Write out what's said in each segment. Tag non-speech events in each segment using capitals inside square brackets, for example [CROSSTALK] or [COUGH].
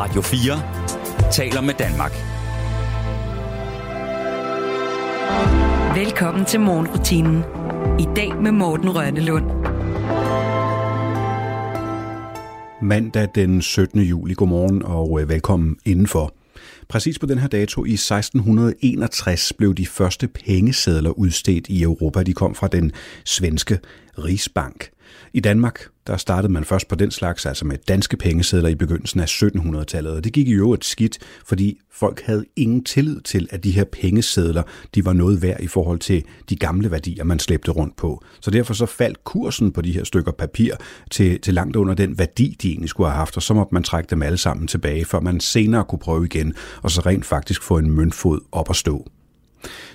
Radio 4 taler med Danmark. Velkommen til morgenrutinen. I dag med Morten Rønnelund. Mandag den 17. juli. Godmorgen og øh, velkommen indenfor. Præcis på den her dato i 1661 blev de første pengesedler udstedt i Europa. De kom fra den svenske Rigsbank. I Danmark der startede man først på den slags, altså med danske pengesedler i begyndelsen af 1700-tallet. Og det gik i øvrigt skidt, fordi folk havde ingen tillid til, at de her pengesedler de var noget værd i forhold til de gamle værdier, man slæbte rundt på. Så derfor så faldt kursen på de her stykker papir til, til langt under den værdi, de egentlig skulle have haft, og så måtte man trække dem alle sammen tilbage, før man senere kunne prøve igen, og så rent faktisk få en møntfod op at stå.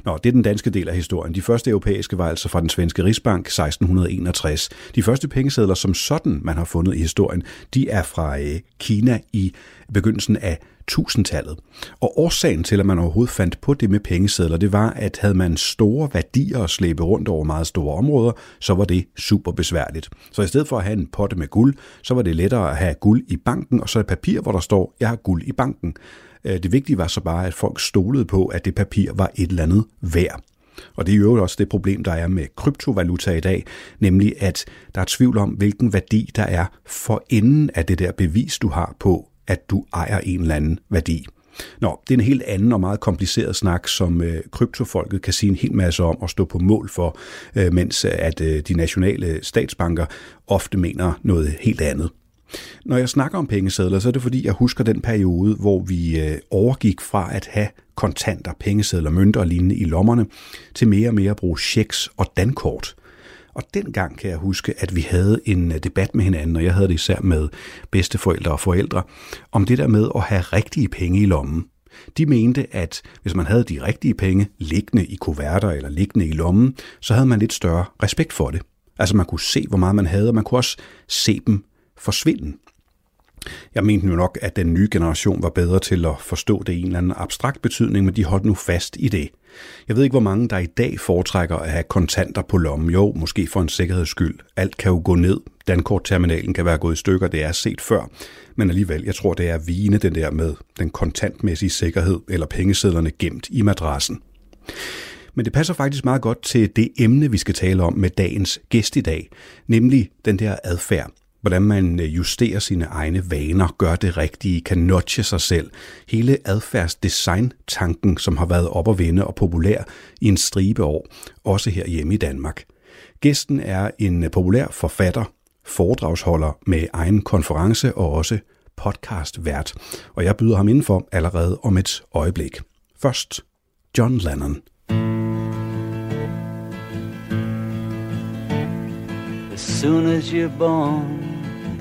Nå, det er den danske del af historien. De første europæiske var altså fra den svenske Rigsbank 1661. De første pengesedler, som sådan man har fundet i historien, de er fra øh, Kina i begyndelsen af 1000-tallet. Og årsagen til, at man overhovedet fandt på det med pengesedler, det var, at havde man store værdier at slæbe rundt over meget store områder, så var det super besværligt. Så i stedet for at have en potte med guld, så var det lettere at have guld i banken, og så et papir, hvor der står, jeg har guld i banken. Øh, det vigtige var så bare, at folk stolede på, at det papir var et eller andet værd. Og det er jo også det problem, der er med kryptovaluta i dag, nemlig at der er tvivl om, hvilken værdi der er for enden af det der bevis, du har på, at du ejer en eller anden værdi. Nå, det er en helt anden og meget kompliceret snak, som øh, kryptofolket kan sige en hel masse om og stå på mål for, øh, mens øh, at øh, de nationale statsbanker ofte mener noget helt andet. Når jeg snakker om pengesedler, så er det fordi, jeg husker den periode, hvor vi øh, overgik fra at have kontanter, pengesedler, mønter og lignende i lommerne, til mere og mere at bruge checks og dankort. Og dengang kan jeg huske, at vi havde en øh, debat med hinanden, og jeg havde det især med bedsteforældre og forældre, om det der med at have rigtige penge i lommen. De mente, at hvis man havde de rigtige penge liggende i kuverter eller liggende i lommen, så havde man lidt større respekt for det. Altså man kunne se, hvor meget man havde, og man kunne også se dem forsvinden. Jeg mente nu nok, at den nye generation var bedre til at forstå det i en eller anden abstrakt betydning, men de holdt nu fast i det. Jeg ved ikke, hvor mange der i dag foretrækker at have kontanter på lommen. Jo, måske for en sikkerheds skyld. Alt kan jo gå ned. Dankortterminalen kan være gået i stykker, det er set før. Men alligevel, jeg tror, det er vigende den der med den kontantmæssige sikkerhed eller pengesedlerne gemt i madrassen. Men det passer faktisk meget godt til det emne, vi skal tale om med dagens gæst i dag, nemlig den der adfærd hvordan man øh, justerer sine egne vaner, gør det rigtige, kan notche sig selv. Hele adfærdsdesign-tanken, som har været op og vende og populær i en stribe år, også her hjemme i Danmark. Gæsten er en øh, populær forfatter, foredragsholder med egen konference og også podcast-vært, og jeg byder ham indenfor allerede om et øjeblik. Først John Lennon. As soon as you're born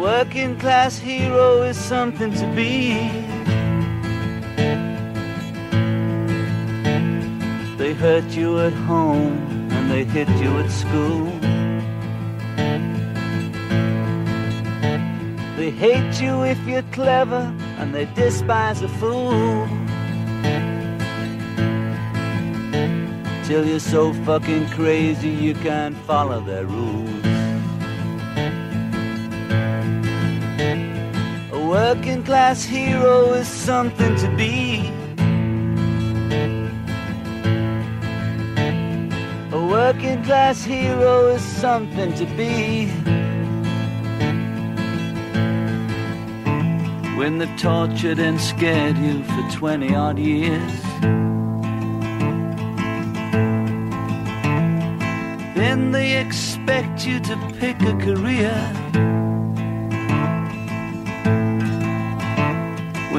Working class hero is something to be. They hurt you at home and they hit you at school. They hate you if you're clever and they despise a fool. Till you're so fucking crazy you can't follow their rules. Working class hero is something to be. A working class hero is something to be. When they've tortured and scared you for 20 odd years. Then they expect you to pick a career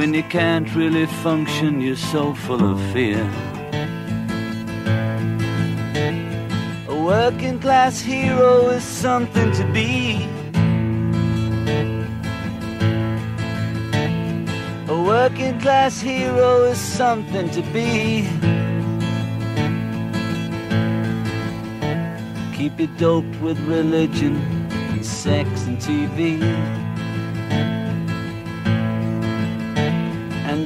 When you can't really function, you're so full of fear. A working class hero is something to be. A working class hero is something to be. Keep you doped with religion and sex and TV.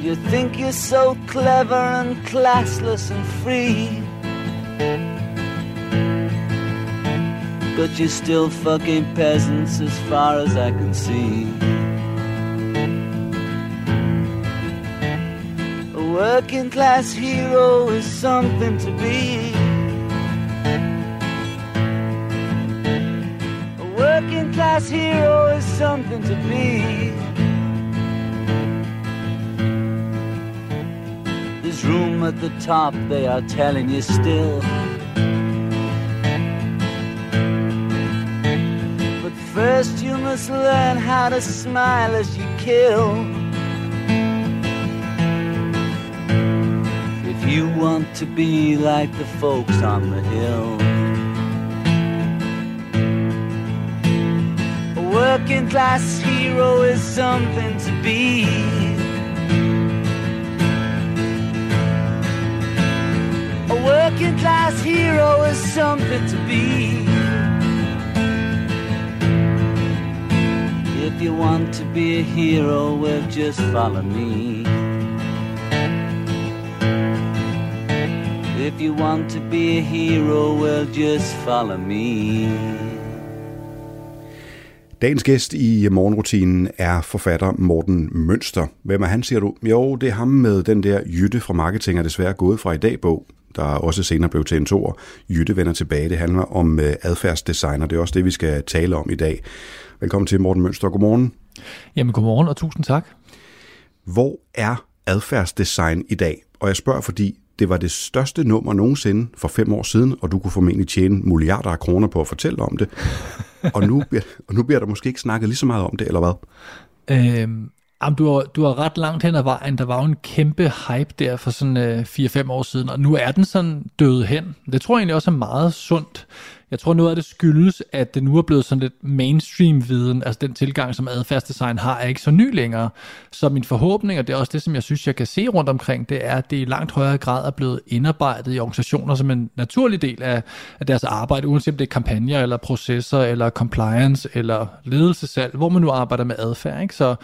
You think you're so clever and classless and free. But you're still fucking peasants as far as I can see. A working class hero is something to be. A working class hero is something to be. There's room at the top, they are telling you still. But first you must learn how to smile as you kill. If you want to be like the folks on the hill. A working class hero is something to be. Working class hero is something to be. If you want to be a hero, well, just follow me. If you want to be a hero, well, just follow me. Dagens gæst i morgenrutinen er forfatter Morten Mønster. Hvem er han, siger du? Jo, det er ham med den der Jytte fra Marketing er desværre gået fra i dag bog, der også senere blev til en tor. Jytte vender tilbage. Det handler om øh, adfærdsdesign, og det er også det, vi skal tale om i dag. Velkommen til, Morten Mønster. Godmorgen. Jamen, godmorgen og tusind tak. Hvor er adfærdsdesign i dag? Og jeg spørger, fordi det var det største nummer nogensinde for fem år siden, og du kunne formentlig tjene milliarder af kroner på at fortælle om det. [LAUGHS] og, nu bliver, og nu bliver der måske ikke snakket lige så meget om det, eller hvad? Øhm, jamen, du, har, du har ret langt hen ad vejen. Der var jo en kæmpe hype der for sådan øh, 4-5 år siden, og nu er den sådan død hen. Det tror jeg egentlig også er meget sundt. Jeg tror noget af det skyldes, at det nu er blevet sådan lidt mainstream-viden, altså den tilgang, som adfærdsdesign har, er ikke så ny længere. Så min forhåbning, og det er også det, som jeg synes, jeg kan se rundt omkring, det er, at det i langt højere grad er blevet indarbejdet i organisationer som en naturlig del af, af deres arbejde, uanset om det er kampagner, eller processer, eller compliance, eller ledelsessalg, hvor man nu arbejder med adfærd. Ikke? Så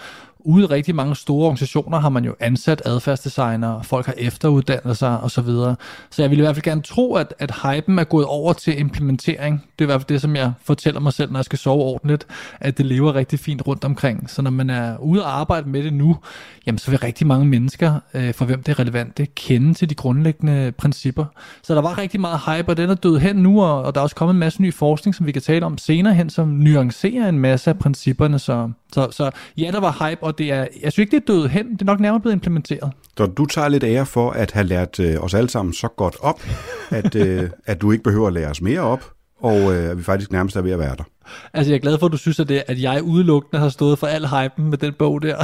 ude i rigtig mange store organisationer har man jo ansat adfærdsdesignere, folk har efteruddannet sig osv. Så, så jeg vil i hvert fald gerne tro, at, at hypen er gået over til implementering. Det er i hvert fald det, som jeg fortæller mig selv, når jeg skal sove ordentligt, at det lever rigtig fint rundt omkring. Så når man er ude og arbejde med det nu, jamen så vil rigtig mange mennesker, øh, for hvem det er relevant, det kende til de grundlæggende principper. Så der var rigtig meget hype, og den er død hen nu, og, og der er også kommet en masse ny forskning, som vi kan tale om senere hen, som nuancerer en masse af principperne. Så, så, så ja, der var hype, og det er, jeg synes ikke, det er død hen, det er nok nærmere blevet implementeret. Så du tager lidt ære for at have lært øh, os alle sammen så godt op, at, øh, at du ikke behøver at lære os mere op, og øh, vi faktisk nærmest er ved at være der. Altså, jeg er glad for, at du synes, at, det, at jeg udelukkende har stået for al hypen med den bog der.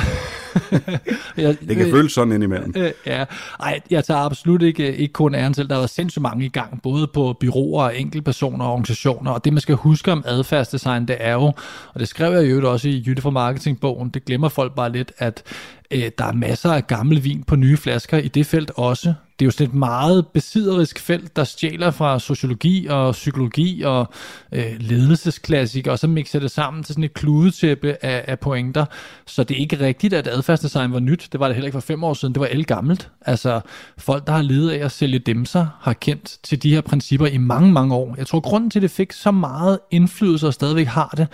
[LAUGHS] jeg, det kan føles sådan indimellem. Øh, ja, ej, jeg tager absolut ikke, ikke kun æren til. Der var sindssygt mange i gang, både på byråer, og enkeltpersoner og organisationer. Og det, man skal huske om adfærdsdesign, det er jo, og det skrev jeg jo også i Jytte fra Marketing-bogen, det glemmer folk bare lidt, at øh, der er masser af gammel vin på nye flasker i det felt også det er jo sådan et meget besidderisk felt, der stjæler fra sociologi og psykologi og øh, ledelsesklassikere, og så mixer det sammen til sådan et kludetæppe af, af pointer. Så det er ikke rigtigt, at adfærdsdesign var nyt. Det var det heller ikke for fem år siden. Det var el gammelt. Altså folk, der har ledet af at sælge demser, har kendt til de her principper i mange, mange år. Jeg tror, grunden til, at det fik så meget indflydelse og stadigvæk har det,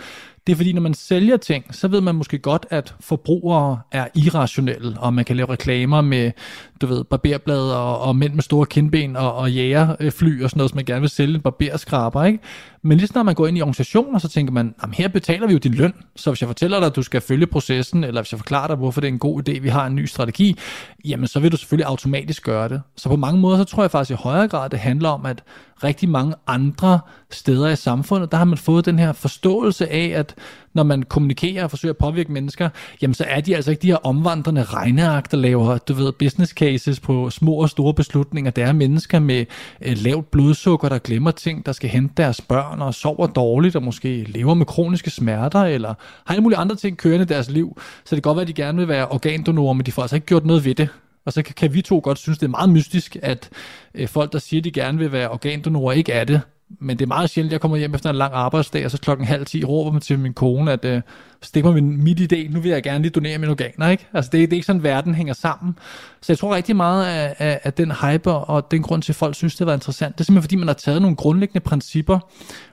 det er fordi, når man sælger ting, så ved man måske godt, at forbrugere er irrationelle, og man kan lave reklamer med, du ved, barberblade og, og mænd med store kindben og, og jægerfly og sådan noget, som man gerne vil sælge en barberskraber, ikke? Men lige snart man går ind i organisationer, så tænker man, jamen her betaler vi jo din løn, så hvis jeg fortæller dig, at du skal følge processen, eller hvis jeg forklarer dig, hvorfor det er en god idé, vi har en ny strategi, jamen så vil du selvfølgelig automatisk gøre det. Så på mange måder, så tror jeg faktisk i højere grad, det handler om, at rigtig mange andre steder i samfundet, der har man fået den her forståelse af, at når man kommunikerer og forsøger at påvirke mennesker, jamen så er de altså ikke de her omvandrende regneark, der laver, du ved, business cases på små og store beslutninger. Det er mennesker med øh, lavt blodsukker, der glemmer ting, der skal hente deres børn og sover dårligt og måske lever med kroniske smerter eller har alle mulige andre ting kørende i deres liv. Så det kan godt være, at de gerne vil være organdonorer, men de får altså ikke gjort noget ved det. Og så kan vi to godt synes, det er meget mystisk, at øh, folk, der siger, de gerne vil være organdonorer, ikke er det. Men det er meget sjældent, jeg kommer hjem efter en lang arbejdsdag, og så klokken halv ti råber man til min kone, at øh, stik mig min, mit idé, nu vil jeg gerne lige donere mine organer. Ikke? Altså det, det er ikke sådan, verden hænger sammen. Så jeg tror rigtig meget af, af, af den hype og den grund til, at folk synes, det var interessant, det er simpelthen fordi, man har taget nogle grundlæggende principper,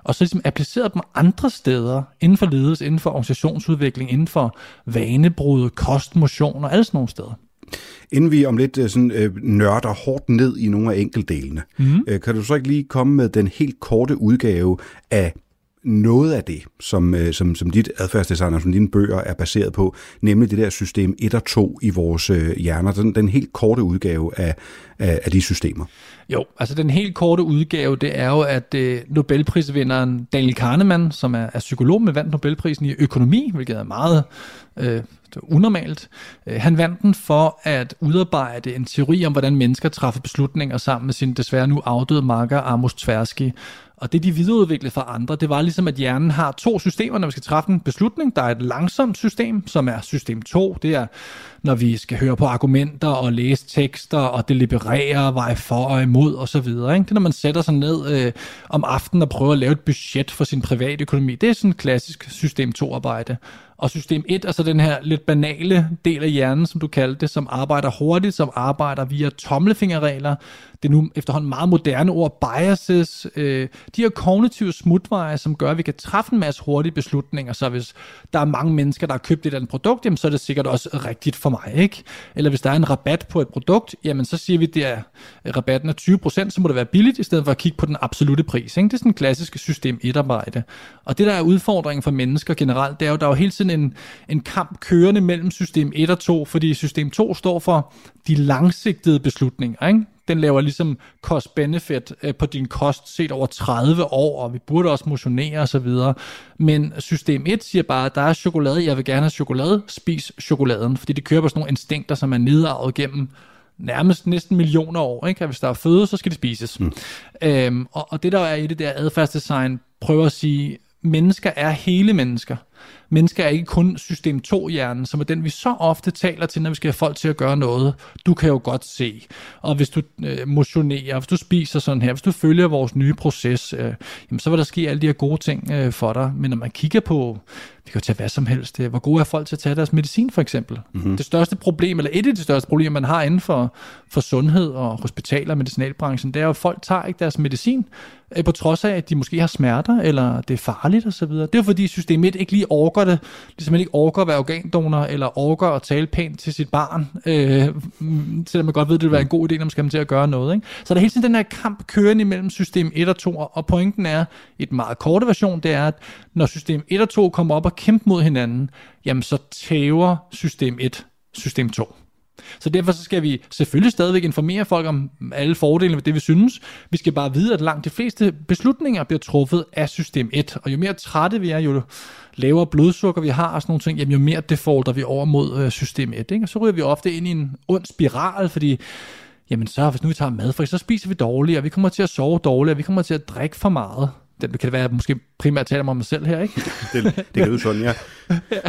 og så ligesom appliceret dem andre steder, inden for ledelse, inden for organisationsudvikling, inden for vanebrud, kost, motion og alle sådan nogle steder. Inden vi om lidt øh, sådan, øh, nørder hårdt ned i nogle af enkeltdelene, mm. øh, kan du så ikke lige komme med den helt korte udgave af noget af det, som, øh, som, som dit adfærdsdesign og som dine bøger er baseret på, nemlig det der system 1 og 2 i vores øh, hjerner, den, den helt korte udgave af, af, af de systemer. Jo, altså den helt korte udgave, det er jo, at øh, Nobelprisvinderen Daniel Kahneman, som er, er psykolog med vandt Nobelprisen i økonomi, hvilket er meget øh, unormalt, øh, han vandt den for at udarbejde en teori om, hvordan mennesker træffer beslutninger sammen med sin desværre nu afdøde makker Amos Tversky. Og det, de videreudviklede fra andre, det var ligesom, at hjernen har to systemer, når vi skal træffe en beslutning. Der er et langsomt system, som er system 2. Det er, når vi skal høre på argumenter og læse tekster og deliberere, veje for og imod osv. Det er, når man sætter sig ned øh, om aftenen og prøver at lave et budget for sin private økonomi. Det er sådan et klassisk system 2-arbejde. Og system 1 er så den her lidt banale del af hjernen, som du kaldte det, som arbejder hurtigt, som arbejder via tommelfingerregler. Det nu efterhånden meget moderne ord, biases, øh, de her kognitive smutveje, som gør, at vi kan træffe en masse hurtige beslutninger. Så hvis der er mange mennesker, der har købt et andet produkt, jamen, så er det sikkert også rigtigt for mig. ikke? Eller hvis der er en rabat på et produkt, jamen så siger vi, at det er, rabatten er 20%, så må det være billigt, i stedet for at kigge på den absolute pris. Ikke? Det er sådan en klassisk system 1-arbejde. Og det, der er udfordringen for mennesker generelt, det er jo, der er jo hele tiden en, en kamp kørende mellem system 1 og 2, fordi system 2 står for de langsigtede beslutninger. Ikke? Den laver ligesom cost-benefit øh, på din kost set over 30 år, og vi burde også motionere osv. Men system 1 siger bare, at der er chokolade, jeg vil gerne have chokolade, spis chokoladen, fordi det kører på sådan nogle instinkter, som er nedarvet gennem nærmest næsten millioner år. Ikke? At hvis der er føde, så skal det spises. Mm. Øhm, og, og det der er i det der adfærdsdesign, prøver at sige, mennesker er hele mennesker. Mennesker er ikke kun system 2-hjernen, som er den, vi så ofte taler til, når vi skal have folk til at gøre noget. Du kan jo godt se. Og hvis du øh, motionerer, hvis du spiser sådan her, hvis du følger vores nye proces, øh, jamen, så vil der ske alle de her gode ting øh, for dig. Men når man kigger på, vi kan jo tage hvad som helst, øh, hvor gode er folk til at tage deres medicin for eksempel? Mm-hmm. Det største problem, eller et af de største problemer, man har inden for, for sundhed og hospitaler og medicinalbranchen, det er jo, at folk tager ikke deres medicin, øh, på trods af, at de måske har smerter, eller det er farligt osv. Det er fordi systemet ikke lige orker det, ligesom man ikke orker at være organdonor, eller orker at tale pænt til sit barn, øh, selvom man godt ved, at det vil være en god idé, når man skal til at gøre noget. Ikke? Så der er hele tiden den her kamp kørende imellem system 1 og 2, og pointen er, i et meget korte version, det er, at når system 1 og 2 kommer op og kæmper mod hinanden, jamen så tæver system 1 system 2. Så derfor så skal vi selvfølgelig stadigvæk informere folk om alle fordelene ved det, vi synes. Vi skal bare vide, at langt de fleste beslutninger bliver truffet af system 1. Og jo mere trætte vi er, jo lavere blodsukker vi har og sådan nogle ting, jamen jo mere defaulter vi over mod øh, system 1. Ikke? Og så ryger vi ofte ind i en ond spiral, fordi jamen så, hvis nu vi tager mad, for så spiser vi dårligt, og vi kommer til at sove dårligt, og vi kommer til at drikke for meget det kan det være, at jeg måske primært taler om mig selv her, ikke? det, det kan du sådan, ja. ja.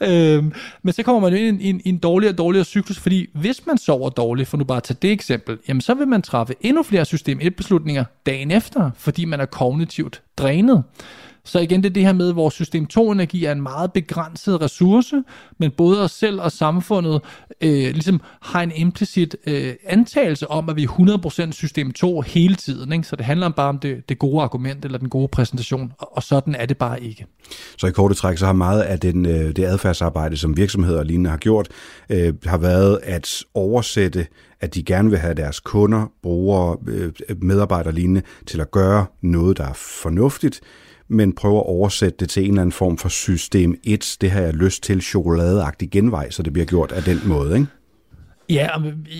[LAUGHS] Øhm, men så kommer man ind i en, en, en dårligere og dårligere cyklus, fordi hvis man sover dårligt, for nu bare at tage det eksempel, jamen så vil man træffe endnu flere system 1 beslutninger dagen efter, fordi man er kognitivt drænet. Så igen, det er det her med, at vores system 2-energi er en meget begrænset ressource, men både os selv og samfundet øh, ligesom har en implicit øh, antagelse om, at vi er 100% system 2 hele tiden. Ikke? Så det handler bare om det, det gode argument eller den gode præsentation, og, og sådan er det bare ikke. Så i korte træk, så har meget af den, øh, det adfærdsarbejde, som virksomheder og lignende har gjort, øh, har været at oversætte at de gerne vil have deres kunder, brugere, øh, medarbejdere lignende til at gøre noget, der er fornuftigt, men prøver at oversætte det til en eller anden form for system 1. Det har jeg lyst til chokoladeagtig genvej, så det bliver gjort af den måde, ikke? Ja,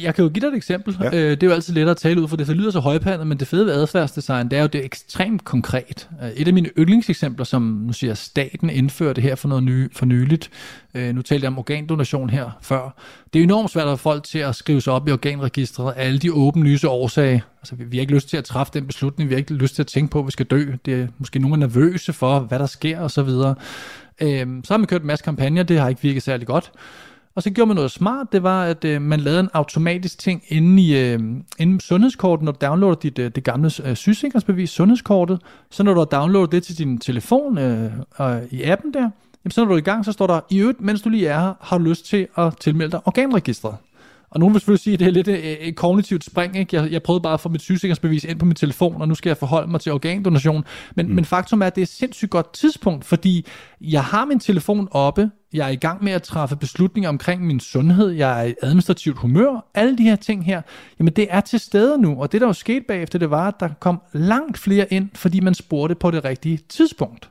jeg kan jo give dig et eksempel. Ja. Øh, det er jo altid lettere at tale ud, for det, det lyder så højpandet, men det fede ved adfærdsdesign, det er jo det er ekstremt konkret. Øh, et af mine yndlingseksempler, som nu siger staten indførte her for noget ny, for nyligt, øh, nu talte jeg om organdonation her før, det er enormt svært at få folk til at skrive sig op i organregistret af alle de åbenlyse årsager. Altså, vi, vi har ikke lyst til at træffe den beslutning, vi har ikke lyst til at tænke på, at vi skal dø. Det er måske nogen er nervøse for, hvad der sker osv. Så, øh, så har man kørt en masse kampagner, det har ikke virket særlig godt. Og så gjorde man noget smart, det var, at øh, man lavede en automatisk ting inde i, øh, inde i sundhedskortet, når du downloader dit, øh, det gamle øh, sygesikringsbevis, sundhedskortet. Så når du har downloadet det til din telefon øh, øh, i appen der, jamen, så når du er i gang, så står der, i øvrigt, mens du lige er her, har du lyst til at tilmelde dig organregistret. Og nogen vil selvfølgelig sige, at det er lidt et, et kognitivt spring. Ikke? Jeg, jeg prøvede bare at få mit sygesikringsbevis ind på min telefon, og nu skal jeg forholde mig til organdonation. Men, mm. men faktum er, at det er et sindssygt godt tidspunkt, fordi jeg har min telefon oppe, jeg er i gang med at træffe beslutninger omkring min sundhed, jeg er i administrativt humør, alle de her ting her, jamen det er til stede nu, og det der jo skete bagefter, det var, at der kom langt flere ind, fordi man spurgte på det rigtige tidspunkt.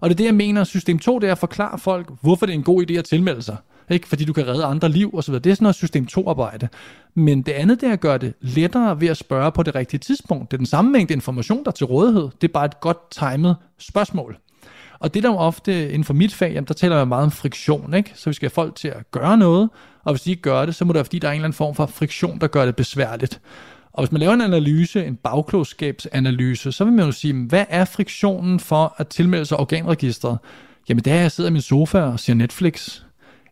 Og det er det, jeg mener, system 2, det er at forklare folk, hvorfor det er en god idé at tilmelde sig ikke? fordi du kan redde andre liv osv. Det er sådan noget system 2-arbejde. Men det andet, det er at gøre det lettere ved at spørge på det rigtige tidspunkt. Det er den samme mængde information, der er til rådighed. Det er bare et godt timet spørgsmål. Og det der jo ofte inden for mit fag, jamen, der taler jeg meget om friktion, ikke? Så vi skal have folk til at gøre noget, og hvis de ikke gør det, så må det være, fordi der er en eller anden form for friktion, der gør det besværligt. Og hvis man laver en analyse, en bagklogskabsanalyse, så vil man jo sige, hvad er friktionen for at tilmelde sig organregistret? Jamen det er, at jeg sidder i min sofa og ser Netflix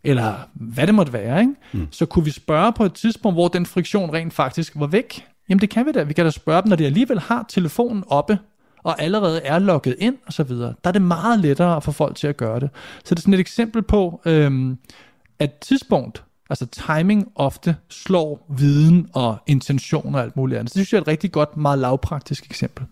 eller hvad det måtte være, ikke? Mm. så kunne vi spørge på et tidspunkt, hvor den friktion rent faktisk var væk. Jamen det kan vi da. Vi kan da spørge dem, når de alligevel har telefonen oppe, og allerede er logget ind og så videre. Der er det meget lettere at få folk til at gøre det. Så det er sådan et eksempel på, øhm, at tidspunkt, altså timing ofte slår viden og intention og alt muligt andet. Så det synes jeg er et rigtig godt, meget lavpraktisk eksempel.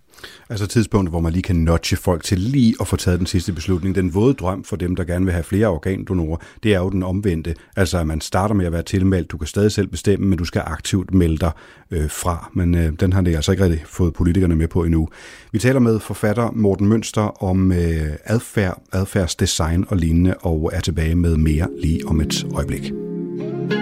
Altså tidspunktet, hvor man lige kan notche folk til lige at få taget den sidste beslutning. Den våde drøm for dem, der gerne vil have flere organdonorer, det er jo den omvendte. Altså at man starter med at være tilmeldt, du kan stadig selv bestemme, men du skal aktivt melde dig øh, fra. Men øh, den har det altså ikke rigtig fået politikerne med på endnu. Vi taler med forfatter Morten Mønster om øh, adfærd, adfærdsdesign og lignende, og er tilbage med mere lige om et øjeblik. Dagens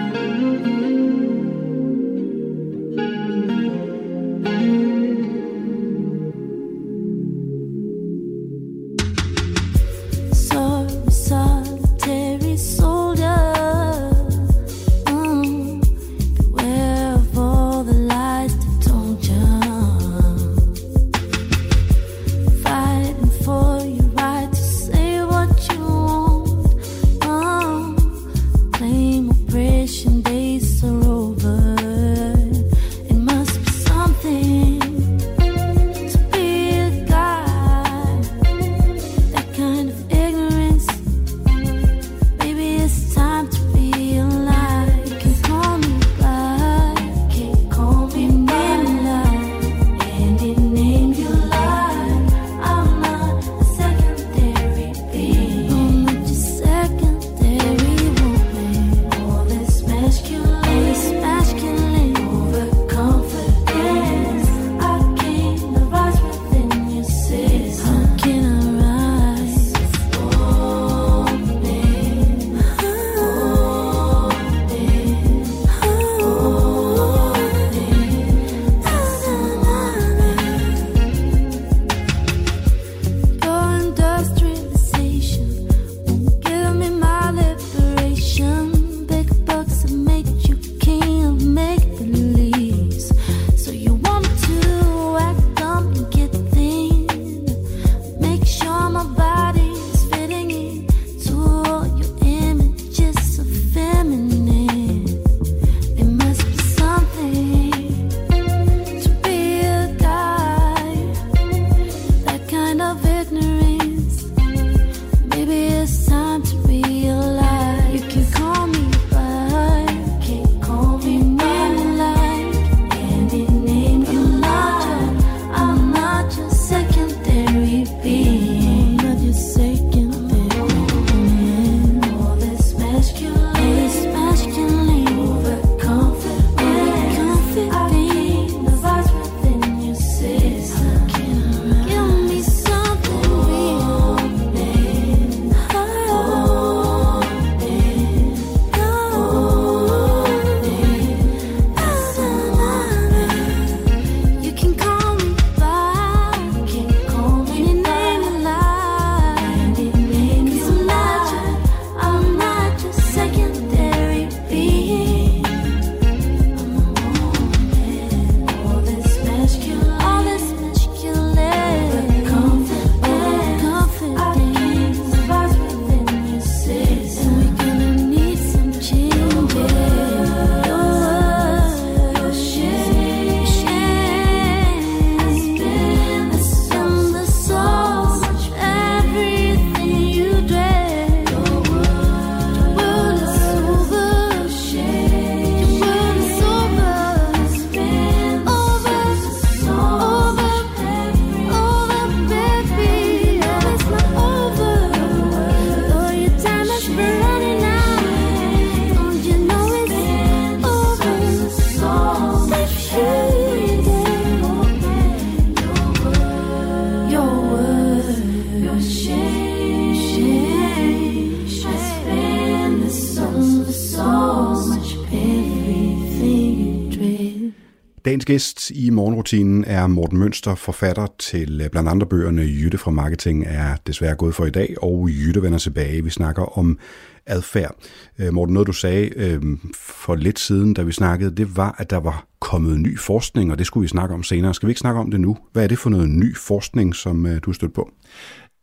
gæst i morgenrutinen er Morten Mønster, forfatter til øh, blandt andre bøgerne Jytte fra Marketing er desværre gået for i dag, og Jytte vender tilbage. Vi snakker om adfærd. Øh, Morten, noget du sagde øh, for lidt siden, da vi snakkede, det var, at der var kommet ny forskning, og det skulle vi snakke om senere. Skal vi ikke snakke om det nu? Hvad er det for noget ny forskning, som øh, du har stødt på?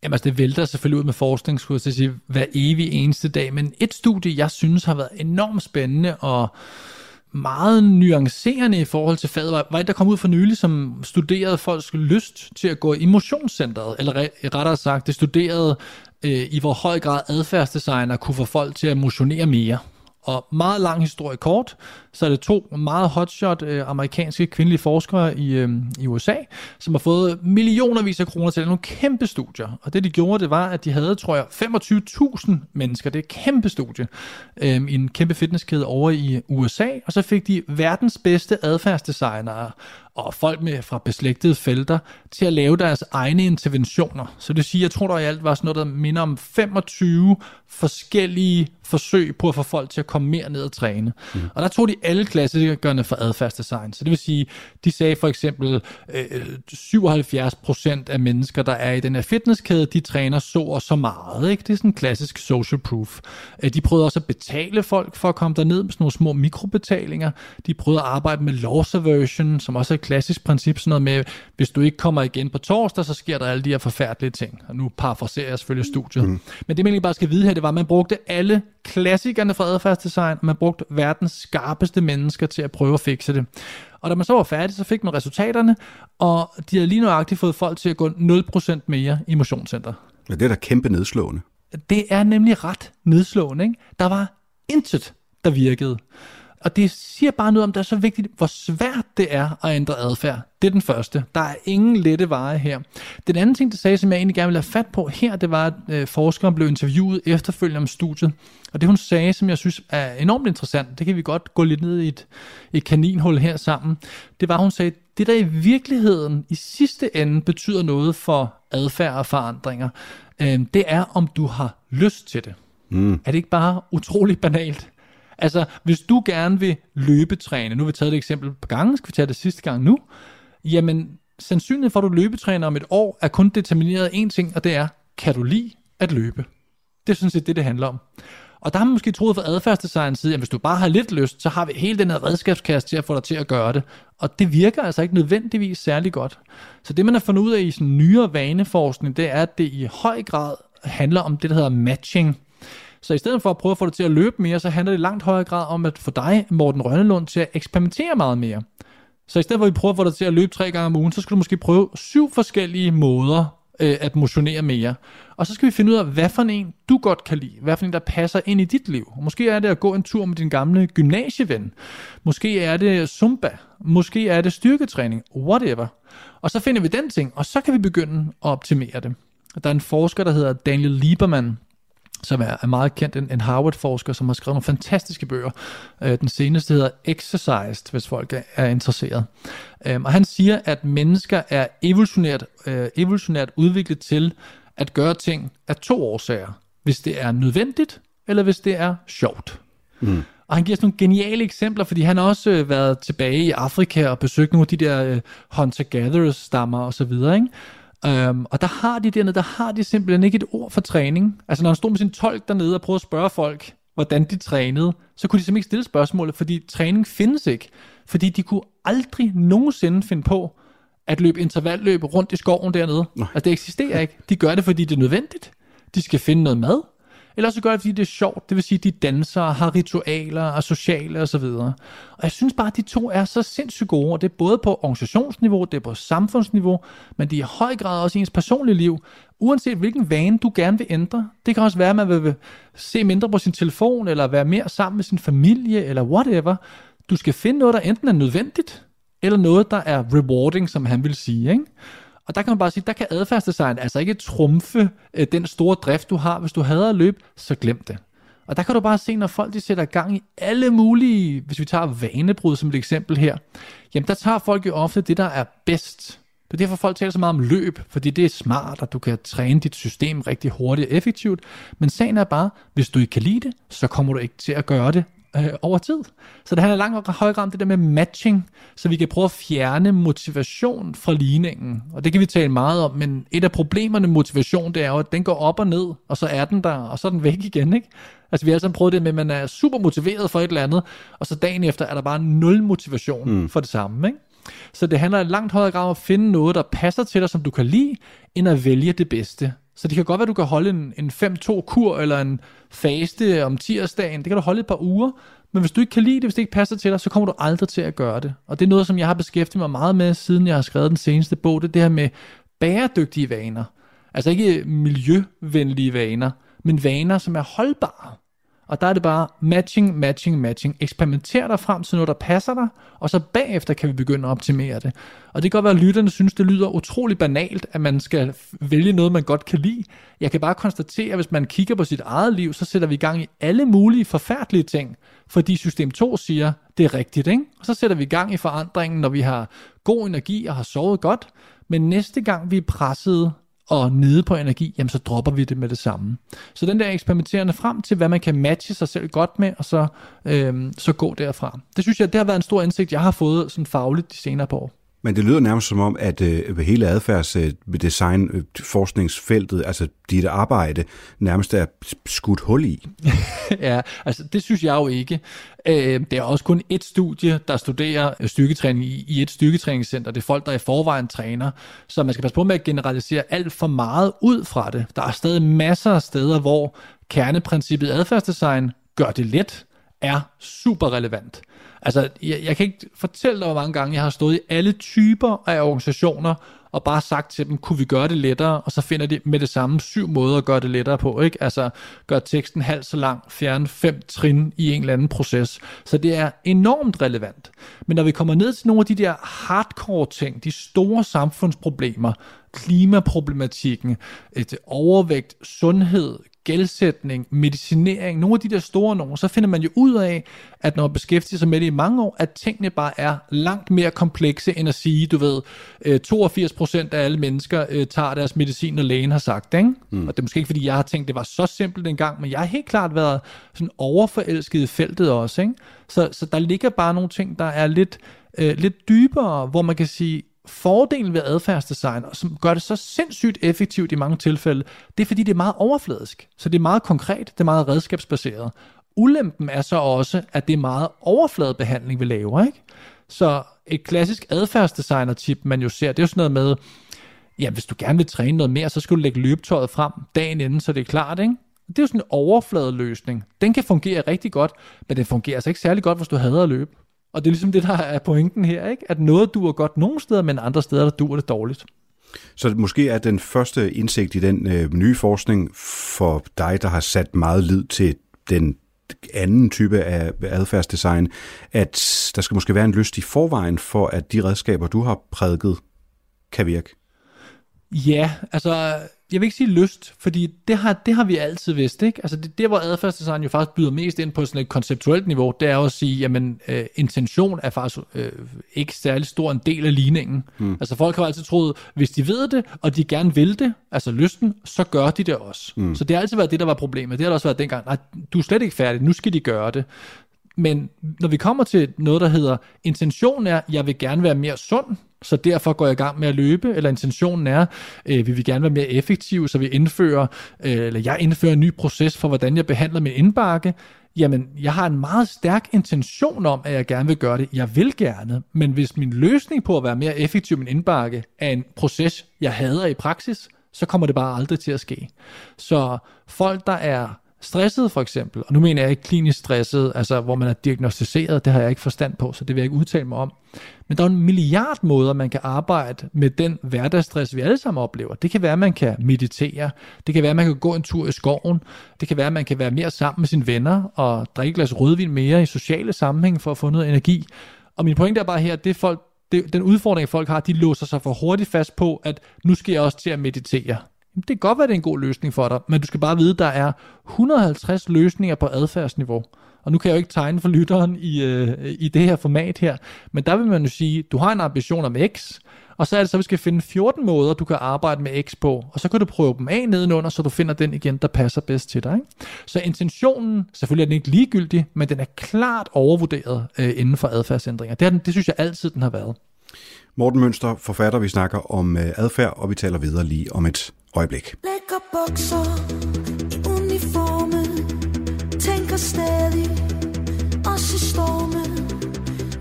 Jamen altså, det vælter selvfølgelig ud med forskning, skulle jeg sige, hver evig eneste dag. Men et studie, jeg synes har været enormt spændende og meget nuancerende i forhold til faget, var, var et, der kom ud for nylig, som studerede folks lyst til at gå i motionscenteret, eller rettere sagt, det studerede øh, i hvor høj grad adfærdsdesigner kunne få folk til at motionere mere. Og meget lang historie kort, så er det to meget hotshot øh, amerikanske kvindelige forskere i, øh, i USA, som har fået millionervis af kroner til nogle kæmpe studier. Og det de gjorde, det var, at de havde, tror jeg, 25.000 mennesker. Det er et kæmpe studie øh, i en kæmpe fitnesskæde over i USA. Og så fik de verdens bedste adfærdsdesignere og folk med fra beslægtede felter til at lave deres egne interventioner. Så det vil sige, jeg tror der i alt var sådan noget, der minder om 25 forskellige forsøg på at få folk til at komme mere ned og træne. Mm. Og der tog de alle klassikerne for adfærdsdesign. Så det vil sige, de sagde for eksempel, øh, 77% af mennesker, der er i den her fitnesskæde, de træner så og så meget. Ikke? Det er sådan klassisk social proof. Øh, de prøvede også at betale folk for at komme derned med sådan nogle små mikrobetalinger. De prøvede at arbejde med loss aversion, som også er klassisk princip, sådan noget med, hvis du ikke kommer igen på torsdag, så sker der alle de her forfærdelige ting. Og nu parafraserer jeg selvfølgelig studiet. Mm. Men det man egentlig bare skal vide her, det var, at man brugte alle klassikerne fra adfærdsdesign, man brugte verdens skarpeste mennesker til at prøve at fikse det. Og da man så var færdig, så fik man resultaterne, og de havde lige nøjagtigt fået folk til at gå 0% mere i motionscenter. Ja, det er da kæmpe nedslående. Det er nemlig ret nedslående. Ikke? Der var intet, der virkede. Og det siger bare noget om, det er så vigtigt, hvor svært det er at ændre adfærd. Det er den første. Der er ingen lette veje her. Den anden ting, det sagde, som jeg egentlig gerne vil have fat på her, det var, at øh, forskeren blev interviewet efterfølgende om studiet. Og det hun sagde, som jeg synes er enormt interessant, det kan vi godt gå lidt ned i et, et kaninhul her sammen, det var, at hun sagde, det der i virkeligheden i sidste ende betyder noget for adfærd og forandringer, øh, det er, om du har lyst til det. Mm. Er det ikke bare utroligt banalt? Altså, hvis du gerne vil løbetræne, nu har vi taget et eksempel på gangen, skal vi tage det sidste gang nu, jamen, sandsynligheden for, at du løbetræner om et år, er kun determineret af én ting, og det er, kan du lide at løbe? Det er sådan set det, det handler om. Og der har man måske troet fra adfærdsdesignens side, at hvis du bare har lidt lyst, så har vi hele den her redskabskasse til at få dig til at gøre det. Og det virker altså ikke nødvendigvis særlig godt. Så det, man har fundet ud af i sådan nyere vaneforskning, det er, at det i høj grad handler om det, der hedder matching. Så i stedet for at prøve at få dig til at løbe mere, så handler det i langt højere grad om at få dig, Morten Rønnelund, til at eksperimentere meget mere. Så i stedet for at vi prøver at få dig til at løbe tre gange om ugen, så skal du måske prøve syv forskellige måder øh, at motionere mere. Og så skal vi finde ud af, hvad for en du godt kan lide. Hvad for en, der passer ind i dit liv. Måske er det at gå en tur med din gamle gymnasieven. Måske er det zumba. Måske er det styrketræning. Whatever. Og så finder vi den ting, og så kan vi begynde at optimere det. Der er en forsker, der hedder Daniel Lieberman, som er, er meget kendt, en, en Harvard-forsker, som har skrevet nogle fantastiske bøger. Øh, den seneste hedder Exercised, hvis folk er, er interesseret. Øh, og han siger, at mennesker er evolutionært, øh, evolutionært udviklet til at gøre ting af to årsager. Hvis det er nødvendigt, eller hvis det er sjovt. Mm. Og han giver sådan nogle geniale eksempler, fordi han har også øh, været tilbage i Afrika og besøgt nogle af de der øh, hunter-gatherers-stammer osv., ikke? Um, og der har de dernede, der har de simpelthen ikke et ord for træning. Altså når han stod med sin tolk dernede og prøvede at spørge folk, hvordan de trænede, så kunne de simpelthen ikke stille spørgsmålet, fordi træning findes ikke. Fordi de kunne aldrig nogensinde finde på at løbe intervalløb rundt i skoven dernede. Nej. Altså det eksisterer ikke. De gør det, fordi det er nødvendigt. De skal finde noget mad. Eller så gør det, fordi det er sjovt. Det vil sige, at de danser, har ritualer, og sociale osv. Og jeg synes bare, at de to er så sindssygt gode. Og det er både på organisationsniveau, det er på samfundsniveau, men det er i høj grad også i ens personlige liv. Uanset hvilken vane du gerne vil ændre. Det kan også være, at man vil se mindre på sin telefon, eller være mere sammen med sin familie, eller whatever. Du skal finde noget, der enten er nødvendigt, eller noget, der er rewarding, som han vil sige. Ikke? Og der kan man bare sige, der kan adfærdsdesign altså ikke trumfe øh, den store drift, du har. Hvis du hader at løbe, så glem det. Og der kan du bare se, når folk de sætter gang i alle mulige, hvis vi tager vanebrud som et eksempel her, jamen der tager folk jo ofte det, der er bedst. Det er derfor, folk taler så meget om løb, fordi det er smart, og du kan træne dit system rigtig hurtigt og effektivt. Men sagen er bare, hvis du ikke kan lide det, så kommer du ikke til at gøre det øh, over tid. Så det handler langt højere om det der med matching, så vi kan prøve at fjerne motivation fra ligningen. Og det kan vi tale meget om, men et af problemerne med motivation, det er jo, at den går op og ned, og så er den der, og så er den væk igen, ikke? Altså vi har altså prøvet det med, at man er super motiveret for et eller andet, og så dagen efter er der bare nul motivation mm. for det samme, ikke? Så det handler i langt højere grad om at finde noget, der passer til dig, som du kan lide, end at vælge det bedste. Så det kan godt være, at du kan holde en, en 5-2-kur eller en faste om tirsdagen. Det kan du holde et par uger. Men hvis du ikke kan lide det, hvis det ikke passer til dig, så kommer du aldrig til at gøre det. Og det er noget, som jeg har beskæftiget mig meget med, siden jeg har skrevet den seneste bog. Det er det her med bæredygtige vaner. Altså ikke miljøvenlige vaner, men vaner, som er holdbare. Og der er det bare matching, matching, matching. Eksperimenter dig frem til noget, der passer dig, og så bagefter kan vi begynde at optimere det. Og det kan godt være, at lytterne synes, det lyder utrolig banalt, at man skal vælge noget, man godt kan lide. Jeg kan bare konstatere, at hvis man kigger på sit eget liv, så sætter vi i gang i alle mulige forfærdelige ting, fordi system 2 siger, det er rigtigt, ikke? Og så sætter vi i gang i forandringen, når vi har god energi og har sovet godt. Men næste gang vi er presset og nede på energi, jamen så dropper vi det med det samme. Så den der eksperimenterende frem til, hvad man kan matche sig selv godt med, og så, øhm, så gå derfra. Det synes jeg, det har været en stor indsigt, jeg har fået sådan fagligt de senere på år. Men det lyder nærmest som om, at øh, hele adfærdsdesign, øh, øh, forskningsfeltet, altså dit arbejde, nærmest er skudt hul i. [LAUGHS] ja, altså det synes jeg jo ikke. Øh, det er også kun et studie, der studerer øh, styrketræning i, i et styrketræningscenter. Det er folk, der i forvejen træner. Så man skal passe på med at generalisere alt for meget ud fra det. Der er stadig masser af steder, hvor kerneprincippet adfærdsdesign gør det let, er super relevant. Altså, jeg, jeg kan ikke fortælle dig, hvor mange gange jeg har stået i alle typer af organisationer, og bare sagt til dem, kunne vi gøre det lettere, og så finder de med det samme syv måder at gøre det lettere på, ikke? Altså, gør teksten halvt så lang, fjerne fem trin i en eller anden proces. Så det er enormt relevant. Men når vi kommer ned til nogle af de der hardcore ting, de store samfundsproblemer, klimaproblematikken, et overvægt, sundhed, gældsætning, medicinering, nogle af de der store nogen, så finder man jo ud af, at når man beskæftiger sig med det i mange år, at tingene bare er langt mere komplekse end at sige, du ved, 82% øh, af alle mennesker øh, tager deres medicin, når lægen har sagt det. Ikke? Mm. Og det er måske ikke, fordi jeg har tænkt, det var så simpelt engang, men jeg har helt klart været sådan overforelsket i feltet også. Ikke? Så, så der ligger bare nogle ting, der er lidt, øh, lidt dybere, hvor man kan sige, fordelen ved adfærdsdesign, og som gør det så sindssygt effektivt i mange tilfælde, det er fordi, det er meget overfladisk. Så det er meget konkret, det er meget redskabsbaseret. Ulempen er så også, at det er meget overfladebehandling, vi laver. Ikke? Så et klassisk adfærdsdesigner-tip, man jo ser, det er jo sådan noget med, ja, hvis du gerne vil træne noget mere, så skal du lægge løbetøjet frem dagen inden, så det er klart, ikke? Det er jo sådan en overfladeløsning. Den kan fungere rigtig godt, men den fungerer altså ikke særlig godt, hvis du hader at løbe. Og det er ligesom det, der er pointen her, ikke? at noget duer godt nogle steder, men andre steder, der duer det dårligt. Så måske er den første indsigt i den øh, nye forskning for dig, der har sat meget lid til den anden type af adfærdsdesign, at der skal måske være en lyst i forvejen for, at de redskaber, du har prædiket, kan virke? Ja, altså jeg vil ikke sige lyst, fordi det har, det har vi altid vidst, ikke? Altså det, der, hvor adfærdsdesign jo faktisk byder mest ind på sådan et konceptuelt niveau, det er jo at sige, jamen øh, intention er faktisk øh, ikke særlig stor en del af ligningen. Hmm. Altså folk har altid troet, hvis de ved det, og de gerne vil det, altså lysten, så gør de det også. Hmm. Så det har altid været det, der var problemet. Det har også været dengang, nej, du er slet ikke færdig, nu skal de gøre det. Men når vi kommer til noget, der hedder, intentionen er, jeg vil gerne være mere sund, så derfor går jeg i gang med at løbe, eller intentionen er, øh, vi vil gerne være mere effektive, så vi indfører, øh, eller jeg indfører en ny proces for, hvordan jeg behandler min indbakke, jamen, jeg har en meget stærk intention om, at jeg gerne vil gøre det. Jeg vil gerne, men hvis min løsning på at være mere effektiv i min indbakke er en proces, jeg hader i praksis, så kommer det bare aldrig til at ske. Så folk, der er stresset for eksempel, og nu mener jeg ikke klinisk stresset, altså hvor man er diagnostiseret, det har jeg ikke forstand på, så det vil jeg ikke udtale mig om. Men der er en milliard måder, man kan arbejde med den hverdagsstress, vi alle sammen oplever. Det kan være, at man kan meditere, det kan være, at man kan gå en tur i skoven, det kan være, at man kan være mere sammen med sine venner og drikke et glas rødvin mere i sociale sammenhæng for at få noget energi. Og min pointe er bare her, at det folk, det, den udfordring, folk har, de låser sig for hurtigt fast på, at nu skal jeg også til at meditere. Det kan godt være, det er en god løsning for dig, men du skal bare vide, at der er 150 løsninger på adfærdsniveau. Og nu kan jeg jo ikke tegne for lytteren i, øh, i det her format her, men der vil man jo sige, du har en ambition om X, Og så er det så, at vi skal finde 14 måder, du kan arbejde med X på, og så kan du prøve dem af nedenunder, så du finder den igen, der passer bedst til dig. Ikke? Så intentionen, selvfølgelig er den ikke ligegyldig, men den er klart overvurderet øh, inden for adfærdsændringer. Det, er den, det synes jeg altid, den har været. Morten Mønster, forfatter, vi snakker om øh, adfærd, og vi taler videre lige om et øjeblik. Lækker bukser i uniformen Tænker stadig også i stormen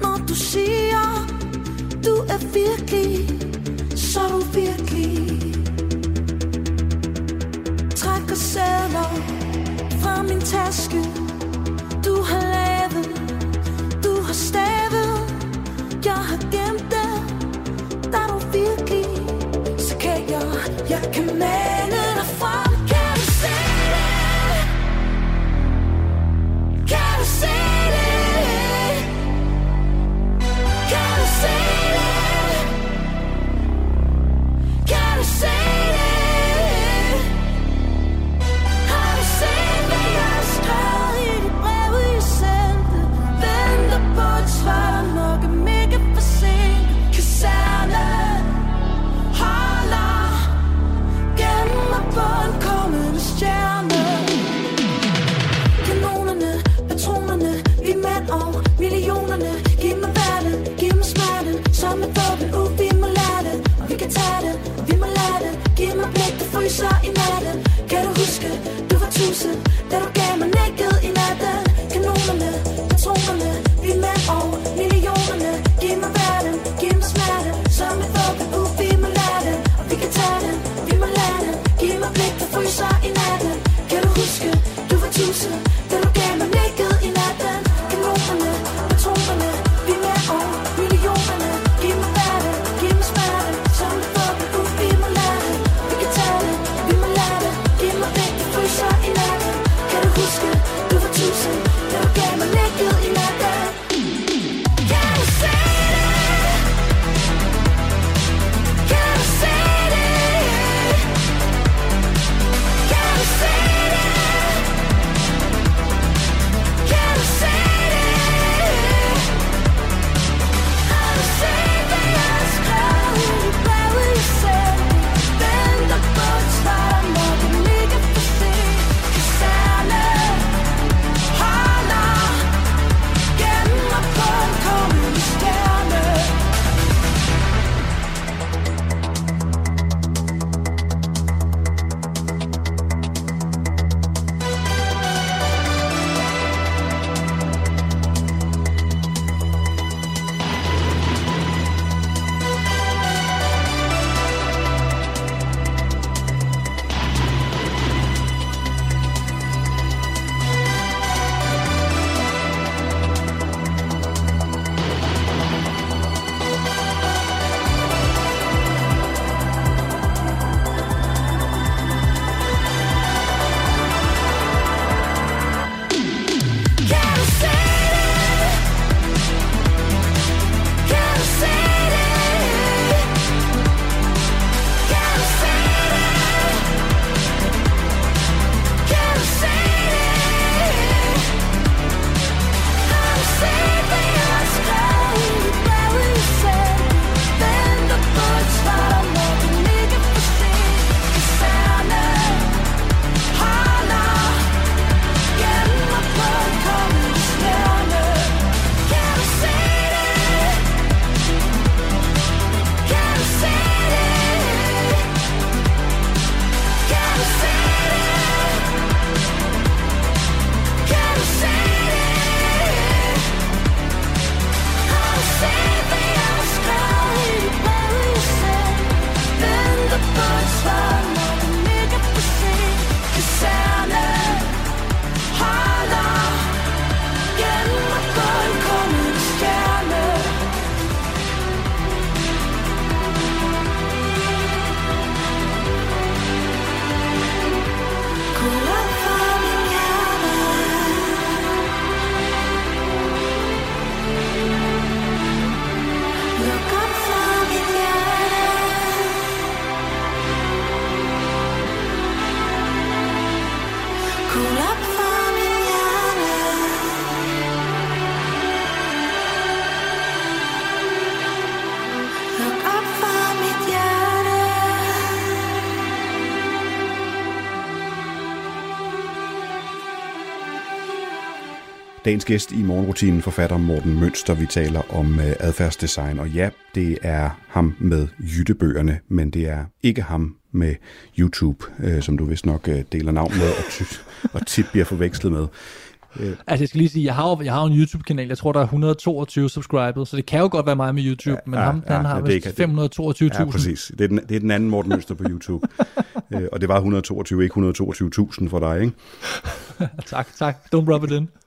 Når du siger du er virkelig Så er du virkelig Trækker sædler fra min taske Du har lavet Du har stadig. Så kan jeg it? Så i natten. Kan du huske, du var tusind, da du gav Dagens gæst i morgenrutinen, forfatter Morten Mønster. Vi taler om øh, adfærdsdesign, og ja, det er ham med jyttebøgerne, men det er ikke ham med YouTube, øh, som du vist nok øh, deler navn med, og, ty- [LAUGHS] og tit bliver forvekslet med. Altså, jeg skal lige sige, jeg har jo, jeg har jo en YouTube-kanal, jeg tror, der er 122 subscribers, så det kan jo godt være mig med YouTube, ja, men ja, ham, ja, han har er vist ikke- 522.000. Ja, præcis. Det er den, det er den anden Morten Mønster på YouTube. [LAUGHS] Øh, og det var 122, ikke 122.000 for dig, ikke? [LAUGHS] tak, tak. Don't rub it in.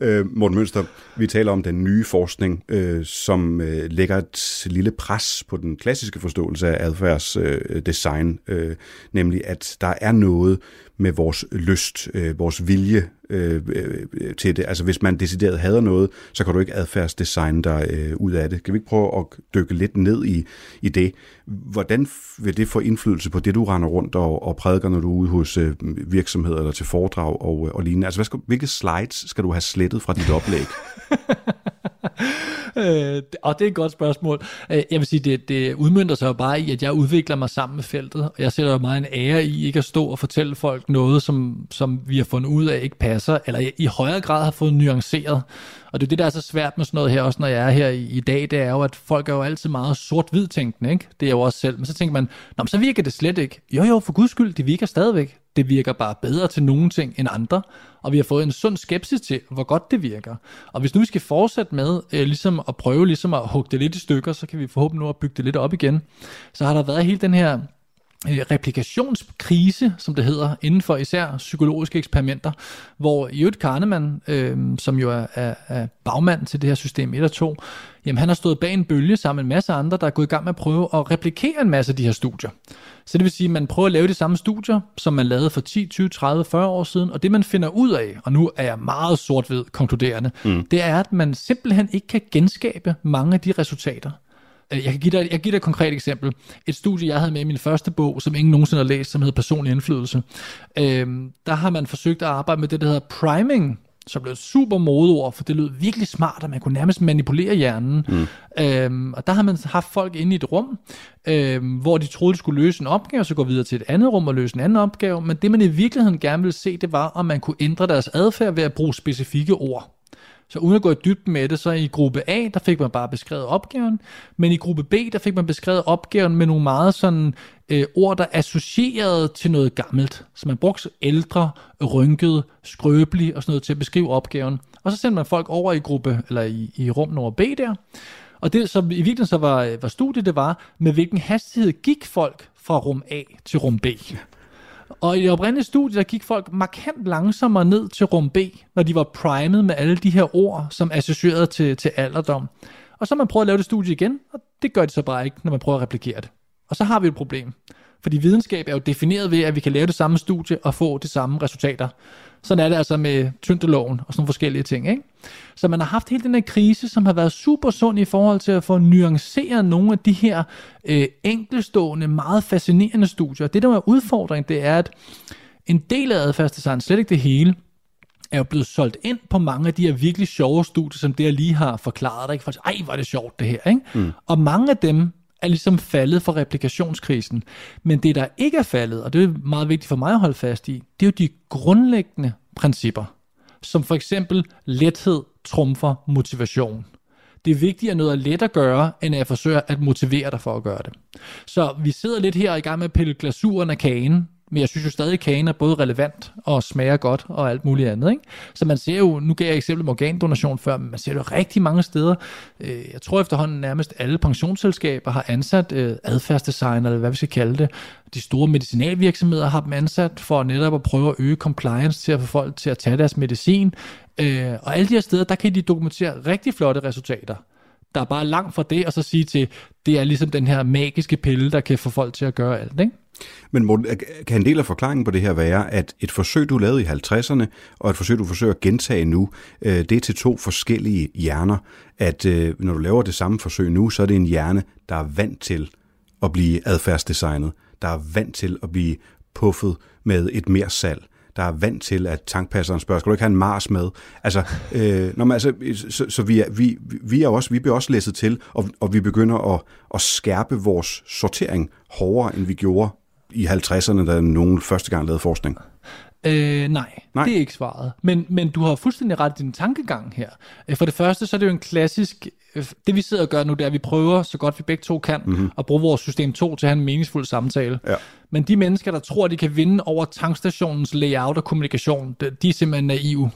Øh, Morten Mønster, vi taler om den nye forskning, øh, som øh, lægger et lille pres på den klassiske forståelse af adfærdsdesign, øh, øh, nemlig at der er noget med vores lyst, øh, vores vilje øh, øh, til det. Altså hvis man decideret hader noget, så kan du ikke adfærdsdesigne dig øh, ud af det. Kan vi ikke prøve at dykke lidt ned i, i det? Hvordan vil det få indflydelse på det, du render rundt og, og prædiker, når du er ude hos øh, virksomheder eller til foredrag og, øh, og lignende? Altså hvad skal, hvilke slides skal du have slettet fra dit oplæg? [LAUGHS] Øh, og det er et godt spørgsmål. Øh, jeg vil sige, det, det udmyndter sig jo bare i, at jeg udvikler mig sammen med feltet, og jeg sætter jo meget en ære i ikke at stå og fortælle folk noget, som, som vi har fundet ud af ikke passer, eller i, i højere grad har fået nuanceret. Og det er det, der er så svært med sådan noget her, også når jeg er her i, i dag, det er jo, at folk er jo altid meget sort-hvid tænkende, ikke? Det er jo også selv. Men så tænker man, Nå, men så virker det slet ikke. Jo, jo, for guds skyld, det virker stadigvæk. Det virker bare bedre til nogle ting end andre, og vi har fået en sund skepsis til, hvor godt det virker. Og hvis nu vi skal fortsætte med øh, ligesom at prøve ligesom at hugge det lidt i stykker, så kan vi forhåbentlig nu at bygge det lidt op igen. Så har der været hele den her replikationskrise, som det hedder, inden for især psykologiske eksperimenter, hvor Jørgen Kahneman, øh, som jo er, er, er bagmand til det her system 1 og 2, jamen han har stået bag en bølge sammen med en masse andre, der er gået i gang med at prøve at replikere en masse af de her studier. Så det vil sige, at man prøver at lave de samme studier, som man lavede for 10, 20, 30, 40 år siden, og det man finder ud af, og nu er jeg meget sort-hvid konkluderende, mm. det er, at man simpelthen ikke kan genskabe mange af de resultater. Øh, Jeg kan give dig, jeg kan give dig et konkret eksempel. Et studie, jeg havde med i min første bog, som ingen nogensinde har læst, som hedder Personlig Indflydelse. Øhm, der har man forsøgt at arbejde med det, der hedder priming, som blev et super modeord, for det lød virkelig smart, og man kunne nærmest manipulere hjernen. Mm. Øhm, og der har man haft folk inde i et rum, øhm, hvor de troede, de skulle løse en opgave, og så gå videre til et andet rum og løse en anden opgave. Men det, man i virkeligheden gerne ville se, det var, om man kunne ændre deres adfærd ved at bruge specifikke ord. Så uden at gå i dybden med det, så i gruppe A, der fik man bare beskrevet opgaven, men i gruppe B, der fik man beskrevet opgaven med nogle meget sådan øh, ord, der associerede til noget gammelt. Så man brugte ældre, rynket, skrøbelig og sådan noget til at beskrive opgaven. Og så sendte man folk over i gruppe, eller i, i rum nummer B der. Og det, som i virkeligheden så var, var studiet, det var, med hvilken hastighed gik folk fra rum A til rum B. Og i det oprindelige studie, der gik folk markant langsommere ned til rum B, når de var primet med alle de her ord, som associerede til, til alderdom. Og så har man prøvet at lave det studie igen, og det gør de så bare ikke, når man prøver at replikere det. Og så har vi et problem. Fordi videnskab er jo defineret ved, at vi kan lave det samme studie og få de samme resultater. Sådan er det altså med tyngdeloven og sådan nogle forskellige ting. Ikke? Så man har haft hele den her krise, som har været super sund i forhold til at få nuanceret nogle af de her øh, enkelstående, meget fascinerende studier. Det, der er udfordring, det er, at en del af adfærdsdesign, slet ikke det hele, er jo blevet solgt ind på mange af de her virkelig sjove studier, som det jeg lige har forklaret dig. Ej, hvor er det sjovt det her. Ikke? Mm. Og mange af dem er ligesom faldet for replikationskrisen. Men det, der ikke er faldet, og det er meget vigtigt for mig at holde fast i, det er jo de grundlæggende principper, som for eksempel lethed trumfer motivation. Det er vigtigt, at noget er let at gøre, end at forsøge at motivere dig for at gøre det. Så vi sidder lidt her i gang med at pille glasuren af kagen, men jeg synes jo stadig, at kagen er både relevant og smager godt og alt muligt andet. Ikke? Så man ser jo, nu gav jeg eksempel med organdonation før, men man ser det jo rigtig mange steder. Øh, Jeg tror efterhånden nærmest alle pensionsselskaber har ansat øh, adfærdsdesigner, eller hvad vi skal kalde det. De store medicinalvirksomheder har dem ansat for netop at prøve at øge compliance til at få folk til at tage deres medicin. Øh, Og alle de her steder, der kan de dokumentere rigtig flotte resultater der er bare langt fra det, og så sige til, det er ligesom den her magiske pille, der kan få folk til at gøre alt, ikke? Men Morten, kan en del af forklaringen på det her være, at et forsøg, du lavede i 50'erne, og et forsøg, du forsøger at gentage nu, øh, det er til to forskellige hjerner. At øh, når du laver det samme forsøg nu, så er det en hjerne, der er vant til at blive adfærdsdesignet, der er vant til at blive puffet med et mere salg, der er vant til, at tankpasseren spørger, skal du ikke have en Mars med? Altså, øh, når man, altså så, så vi, er, vi, vi, er også, vi bliver også læsset til, og, og vi begynder at, at skærpe vores sortering hårdere, end vi gjorde i 50'erne, da nogen første gang lavede forskning. Øh, nej, Nej. det er ikke svaret. Men, men du har fuldstændig ret i din tankegang her. Øh, For det første, så er det jo en klassisk... øh, Det vi sidder og gør nu, det er, at vi prøver, så godt vi begge to kan, mm-hmm. at bruge vores system 2 til at have en meningsfuld samtale. Ja. Men de mennesker, der tror, de kan vinde over tankstationens layout og kommunikation, de er simpelthen naive.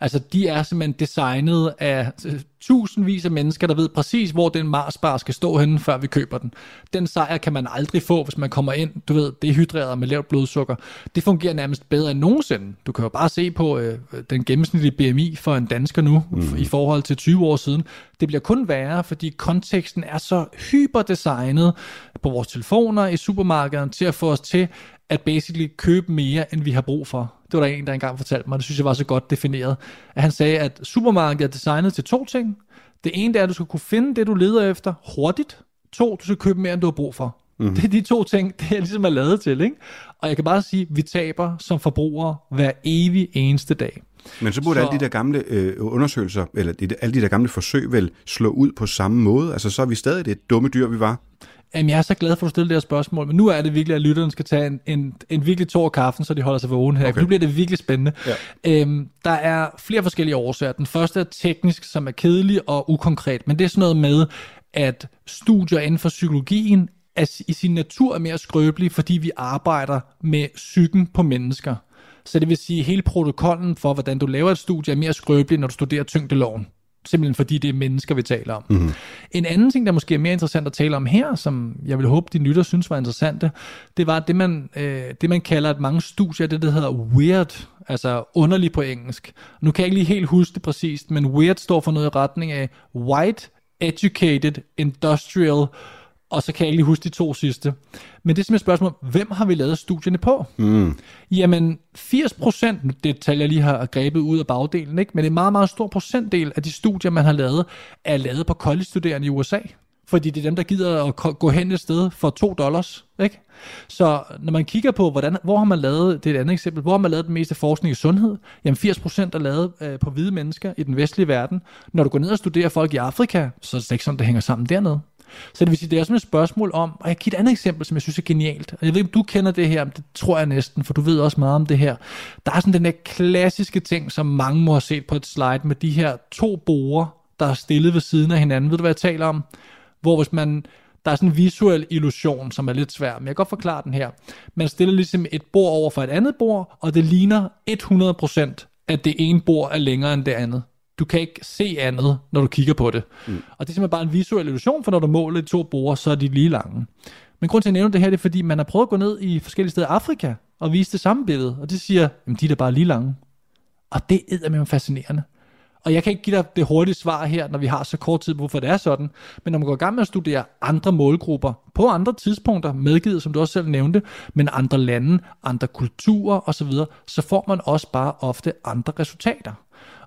Altså, de er simpelthen designet af øh, tusindvis af mennesker, der ved præcis, hvor den Marsbar skal stå henne, før vi køber den. Den sejr kan man aldrig få, hvis man kommer ind, du ved, dehydreret med lavt blodsukker. Det fungerer nærmest bedre end nogensinde. Du kan jo bare se på øh, den gennemsnitlige BMI for en dansker nu, mm. i forhold til 20 år siden. Det bliver kun værre, fordi konteksten er så hyperdesignet på vores telefoner i supermarkederne til at få os til at basically købe mere, end vi har brug for. Det var der en, der engang fortalte mig, det synes jeg var så godt defineret. At han sagde, at supermarkedet er designet til to ting. Det ene det er, at du skal kunne finde det, du leder efter hurtigt. To, du skal købe mere, end du har brug for. Mm. Det er de to ting, det er ligesom er lavet til. Ikke? Og jeg kan bare sige, at vi taber som forbrugere hver evig eneste dag. Men så burde Så- alle de der gamle øh, undersøgelser, eller de, alle de der gamle forsøg vel slå ud på samme måde? Altså, så er vi stadig det dumme dyr, vi var. Jamen, jeg er så glad for, at du stiller det her spørgsmål, men nu er det virkelig, at lytterne skal tage en, en, en virkelig tår kaffen, så de holder sig vågen her. Okay. Nu bliver det virkelig spændende. Ja. Øhm, der er flere forskellige årsager. Den første er teknisk, som er kedelig og ukonkret, men det er sådan noget med, at studier inden for psykologien er, i sin natur er mere skrøbelige, fordi vi arbejder med psyken på mennesker. Så det vil sige, at hele protokollen for, hvordan du laver et studie, er mere skrøbelig, når du studerer tyngdeloven. Simpelthen fordi det er mennesker, vi taler om. Mm-hmm. En anden ting, der måske er mere interessant at tale om her, som jeg vil håbe, de lytter synes var interessante, det var det, man, øh, det, man kalder at mange studier, det der hedder weird, altså underlig på engelsk. Nu kan jeg ikke lige helt huske det præcist, men weird står for noget i retning af white, educated, industrial, og så kan jeg ikke lige huske de to sidste. Men det er simpelthen et spørgsmål, hvem har vi lavet studierne på? Mm. Jamen, 80 procent, det tal jeg lige har grebet ud af bagdelen, ikke? men en meget, meget stor procentdel af de studier, man har lavet, er lavet på college-studerende i USA. Fordi det er dem, der gider at gå hen et sted for 2 dollars. Ikke? Så når man kigger på, hvordan, hvor har man lavet, det er et andet eksempel, hvor har man lavet den meste forskning i sundhed? Jamen 80% er lavet øh, på hvide mennesker i den vestlige verden. Når du går ned og studerer folk i Afrika, så er det ikke sådan, det hænger sammen dernede. Så det vil sige, det er også et spørgsmål om, og jeg giver et andet eksempel, som jeg synes er genialt. Og jeg ved ikke, om du kender det her, men det tror jeg næsten, for du ved også meget om det her. Der er sådan den der klassiske ting, som mange må have set på et slide, med de her to borer, der er stillet ved siden af hinanden. Ved du, hvad jeg taler om? Hvor hvis man, der er sådan en visuel illusion, som er lidt svær, men jeg kan godt forklare den her. Man stiller ligesom et bord over for et andet bord, og det ligner 100% at det ene bord er længere end det andet. Du kan ikke se andet, når du kigger på det. Mm. Og det er simpelthen bare en visuel illusion, for når du måler de to borde, så er de lige lange. Men grund til at nævne det her, det er fordi, man har prøvet at gå ned i forskellige steder i Afrika og vise det samme billede, og det siger, at de er da bare lige lange. Og det er med fascinerende. Og jeg kan ikke give dig det hurtige svar her, når vi har så kort tid, hvorfor det er sådan. Men når man går i gang med at studere andre målgrupper på andre tidspunkter, medgivet, som du også selv nævnte, men andre lande, andre kulturer osv., så får man også bare ofte andre resultater.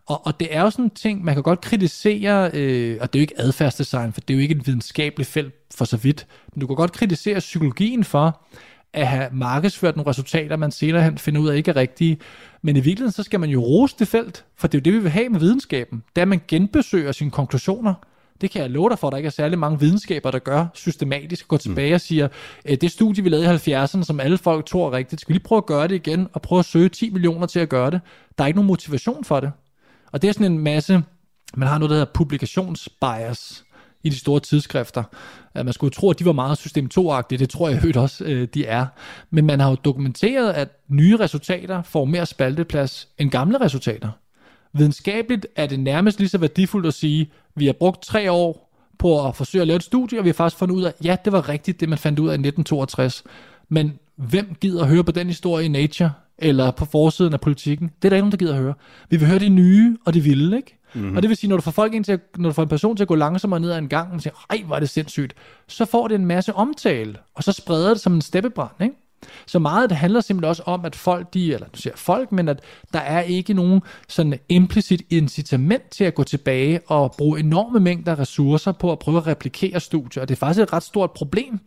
Og, og det er jo sådan en ting, man kan godt kritisere, øh, og det er jo ikke adfærdsdesign, for det er jo ikke et videnskabeligt felt for så vidt, men du kan godt kritisere psykologien for, at have markedsført nogle resultater, man senere hen finder ud af ikke er rigtige. Men i virkeligheden, så skal man jo rose det felt, for det er jo det, vi vil have med videnskaben. Det er, at man genbesøger sine konklusioner. Det kan jeg love dig for, at der ikke er særlig mange videnskaber, der gør systematisk. Går tilbage og siger, "Øh, det studie, vi lavede i 70'erne, som alle folk tror er rigtigt, skal vi lige prøve at gøre det igen, og prøve at søge 10 millioner til at gøre det. Der er ikke nogen motivation for det. Og det er sådan en masse, man har noget, der hedder publikationsbias i de store tidsskrifter. At man skulle tro, at de var meget system 2-agtige, det tror jeg højt også, øh, de er. Men man har jo dokumenteret, at nye resultater får mere spalteplads end gamle resultater. Videnskabeligt er det nærmest lige så værdifuldt at sige, vi har brugt tre år på at forsøge at lave et studie, og vi har faktisk fundet ud af, ja, det var rigtigt, det man fandt ud af i 1962. Men hvem gider at høre på den historie i Nature, eller på forsiden af politikken? Det er der ikke nogen, der gider at høre. Vi vil høre det nye og det vilde, ikke? Mm-hmm. Og det vil sige, når du får folk ind til at, når du får en person til at gå langsommere ned ad en gang, og siger, ej, hvor er det sindssygt, så får det en masse omtale, og så spreder det som en steppebrand, ikke? Så meget det handler simpelthen også om, at folk, de, eller nu siger folk, men at der er ikke nogen sådan implicit incitament til at gå tilbage og bruge enorme mængder ressourcer på at prøve at replikere studier. Og det er faktisk et ret stort problem.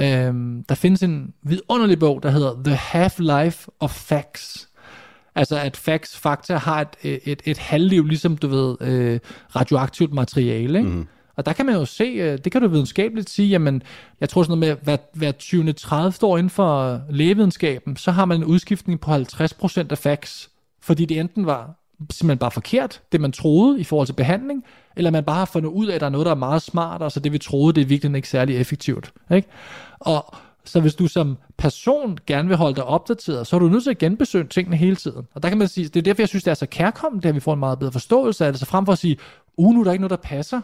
Øhm, der findes en vidunderlig bog, der hedder The Half-Life of Facts. Altså at facts, fakta har et, et, et halvliv, ligesom du ved, øh, radioaktivt materiale. Ikke? Mm. Og der kan man jo se, øh, det kan du videnskabeligt sige, jamen, jeg tror sådan noget med, hver, hver 20. 30 år inden for lægevidenskaben, så har man en udskiftning på 50% af facts, fordi det enten var simpelthen bare forkert, det man troede i forhold til behandling, eller man bare har fundet ud af, at der er noget, der er meget smart, og så det vi troede, det er virkelig ikke særlig effektivt. Ikke? Og så hvis du som person gerne vil holde dig opdateret, så er du nødt til at genbesøge tingene hele tiden. Og der kan man sige, det er derfor, jeg synes, det er så kærkommet, at vi får en meget bedre forståelse af det. Så frem for at sige, uh, nu er der ikke noget, der passer.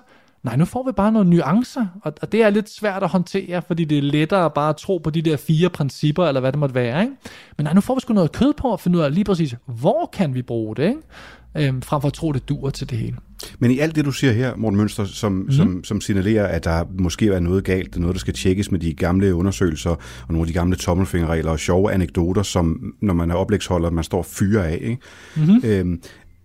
Nej, nu får vi bare nogle nuancer, og, og det er lidt svært at håndtere, fordi det er lettere bare at tro på de der fire principper, eller hvad det måtte være. Ikke? Men nej, nu får vi sgu noget kød på at finde ud af lige præcis, hvor kan vi bruge det, ikke? Øhm, frem for at tro, det dur til det hele. Men i alt det, du siger her, Morten Mønster, som, mm. som, som signalerer, at der måske er noget galt, noget, der skal tjekkes med de gamle undersøgelser, og nogle af de gamle tommelfingerregler og sjove anekdoter, som når man er oplægsholder, man står og fyrer af. Ikke? Mm-hmm. Øhm,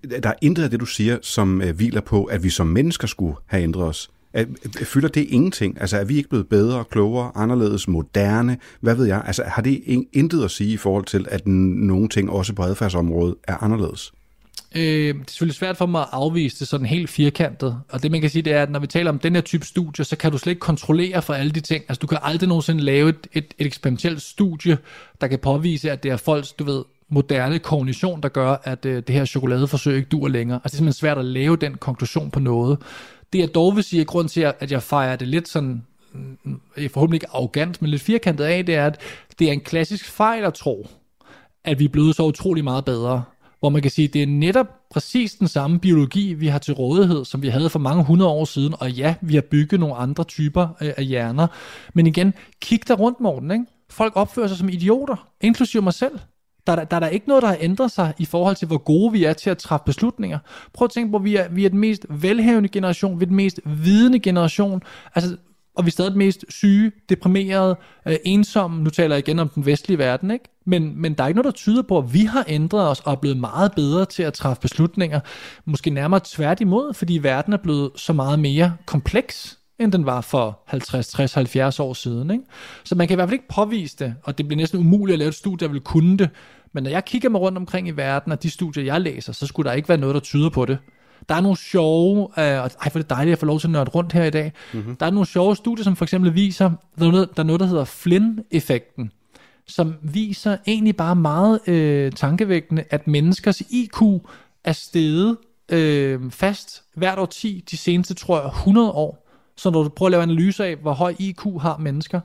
der er intet af det, du siger, som øh, hviler på, at vi som mennesker skulle have ændret os. Er, øh, fylder det ingenting? Altså er vi ikke blevet bedre, klogere, anderledes, moderne? Hvad ved jeg? Altså har det intet at sige i forhold til, at nogle ting også på adfærdsområdet er anderledes? Øh, det er selvfølgelig svært for mig at afvise det sådan helt firkantet. Og det man kan sige, det er, at når vi taler om den her type studier, så kan du slet ikke kontrollere for alle de ting. Altså du kan aldrig nogensinde lave et, et, et eksperimentelt studie, der kan påvise, at det er folks, du ved, moderne kognition, der gør, at øh, det her chokoladeforsøg ikke dur længere. Altså det er simpelthen svært at lave den konklusion på noget. Det jeg dog vil sige, grund til, at jeg fejrer det lidt sådan, mm, forhåbentlig ikke arrogant, men lidt firkantet af, det er, at det er en klassisk fejl at tro, at vi er blevet så utrolig meget bedre hvor man kan sige, at det er netop præcis den samme biologi, vi har til rådighed, som vi havde for mange hundrede år siden, og ja, vi har bygget nogle andre typer øh, af hjerner. Men igen, kig der rundt, Morten, ikke? Folk opfører sig som idioter, inklusive mig selv. Der, der, der er der ikke noget, der har ændret sig i forhold til, hvor gode vi er til at træffe beslutninger. Prøv at tænke på, at vi er, vi er den mest velhavende generation, vi er den mest vidende generation. Altså, og vi er stadig den mest syge, deprimerede, øh, ensomme. Nu taler jeg igen om den vestlige verden, ikke? Men, men der er ikke noget, der tyder på, at vi har ændret os og er blevet meget bedre til at træffe beslutninger. Måske nærmere tværtimod, fordi verden er blevet så meget mere kompleks, end den var for 50, 60, 70 år siden. Ikke? Så man kan i hvert fald ikke påvise det, og det bliver næsten umuligt at lave et studie, der vil kunne det. Men når jeg kigger mig rundt omkring i verden, og de studier, jeg læser, så skulle der ikke være noget, der tyder på det. Der er nogle sjove, øh, ej, for det er dejligt at få lov til at nørde rundt her i dag. Mm-hmm. Der er nogle sjove studier, som for eksempel viser, der er noget, der, er noget, der hedder Flynn-effekten, som viser egentlig bare meget øh, tankevækkende, at menneskers IQ er steget øh, fast hvert år 10 de seneste, tror jeg, 100 år. Så når du prøver at lave analyser af, hvor høj IQ har mennesker,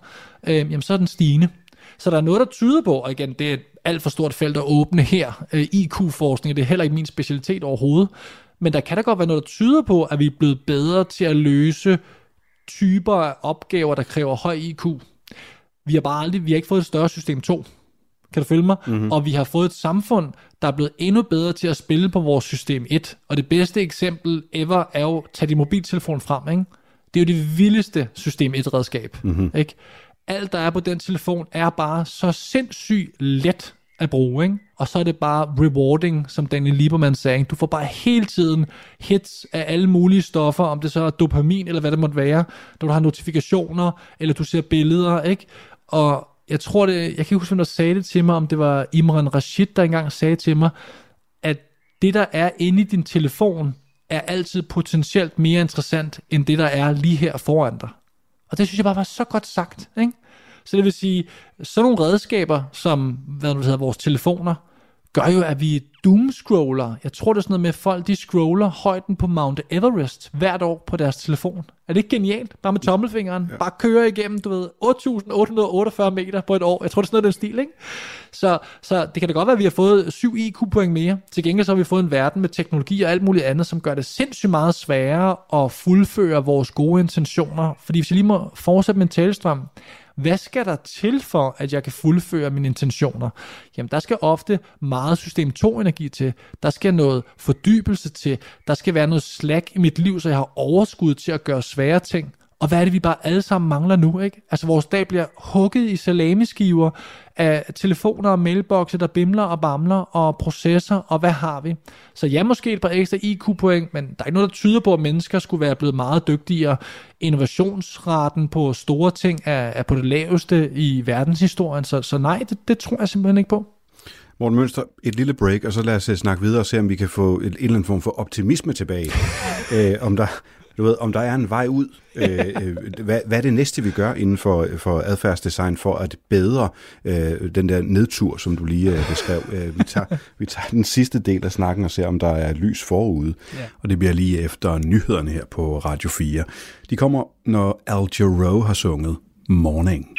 øh, jamen så er den stigende. Så der er noget, der tyder på, og igen, det er et alt for stort felt at åbne her, øh, IQ-forskning, det er heller ikke min specialitet overhovedet, men der kan da godt være noget, der tyder på, at vi er blevet bedre til at løse typer af opgaver, der kræver høj IQ. Vi har bare aldrig, vi har ikke fået et større system 2. Kan du følge mig? Mm-hmm. Og vi har fået et samfund, der er blevet endnu bedre til at spille på vores system 1. Og det bedste eksempel ever er jo, tage din mobiltelefon frem, ikke? Det er jo det vildeste system 1 redskab, mm-hmm. ikke? Alt, der er på den telefon, er bare så sindssygt let at bruge, ikke? Og så er det bare rewarding, som Daniel Lieberman sagde. Du får bare hele tiden hits af alle mulige stoffer, om det så er dopamin eller hvad det måtte være, når du har notifikationer, eller du ser billeder, ikke? Og jeg tror det, jeg kan ikke huske, hvem der sagde det til mig, om det var Imran Rashid, der engang sagde til mig, at det, der er inde i din telefon, er altid potentielt mere interessant, end det, der er lige her foran dig. Og det synes jeg bare var så godt sagt, ikke? Så det vil sige, sådan nogle redskaber, som hvad nu hedder, vores telefoner, gør jo, at vi doomscroller. Jeg tror, det er sådan noget med, at folk de scroller højden på Mount Everest hvert år på deres telefon. Er det ikke genialt? Bare med tommelfingeren. Ja. Bare køre igennem, du ved, 8.848 meter på et år. Jeg tror, det er sådan noget den stil, ikke? Så, så det kan da godt være, at vi har fået 7 IQ-point mere. Til gengæld så har vi fået en verden med teknologi og alt muligt andet, som gør det sindssygt meget sværere at fuldføre vores gode intentioner. Fordi hvis jeg lige må fortsætte med en talestrøm, hvad skal der til for, at jeg kan fuldføre mine intentioner? Jamen, der skal ofte meget system 2-energi til. Der skal noget fordybelse til. Der skal være noget slag i mit liv, så jeg har overskud til at gøre svære ting. Og hvad er det, vi bare alle sammen mangler nu, ikke? Altså, vores dag bliver hugget i salamiskiver af telefoner og mailboxe, der bimler og bamler, og processer, og hvad har vi? Så ja, måske et par ekstra IQ-point, men der er ikke noget, der tyder på, at mennesker skulle være blevet meget dygtigere. Innovationsraten på store ting er, er på det laveste i verdenshistorien, så, så nej, det, det tror jeg simpelthen ikke på. Morten Mønster, et lille break, og så lad os øh, snakke videre og se, om vi kan få en eller anden form for optimisme tilbage. [LAUGHS] Øh, om der, du ved, om der er en vej ud. [LAUGHS] Øh, øh, hvad, hvad er det næste, vi gør inden for, for adfærdsdesign for at bedre øh, den der nedtur, som du lige øh, beskrev? Øh, vi, tager, vi tager den sidste del af snakken og ser, om der er lys forude. Ja. Og det bliver lige efter nyhederne her på Radio 4. De kommer, når Al Jarreau har sunget Morning. Morning,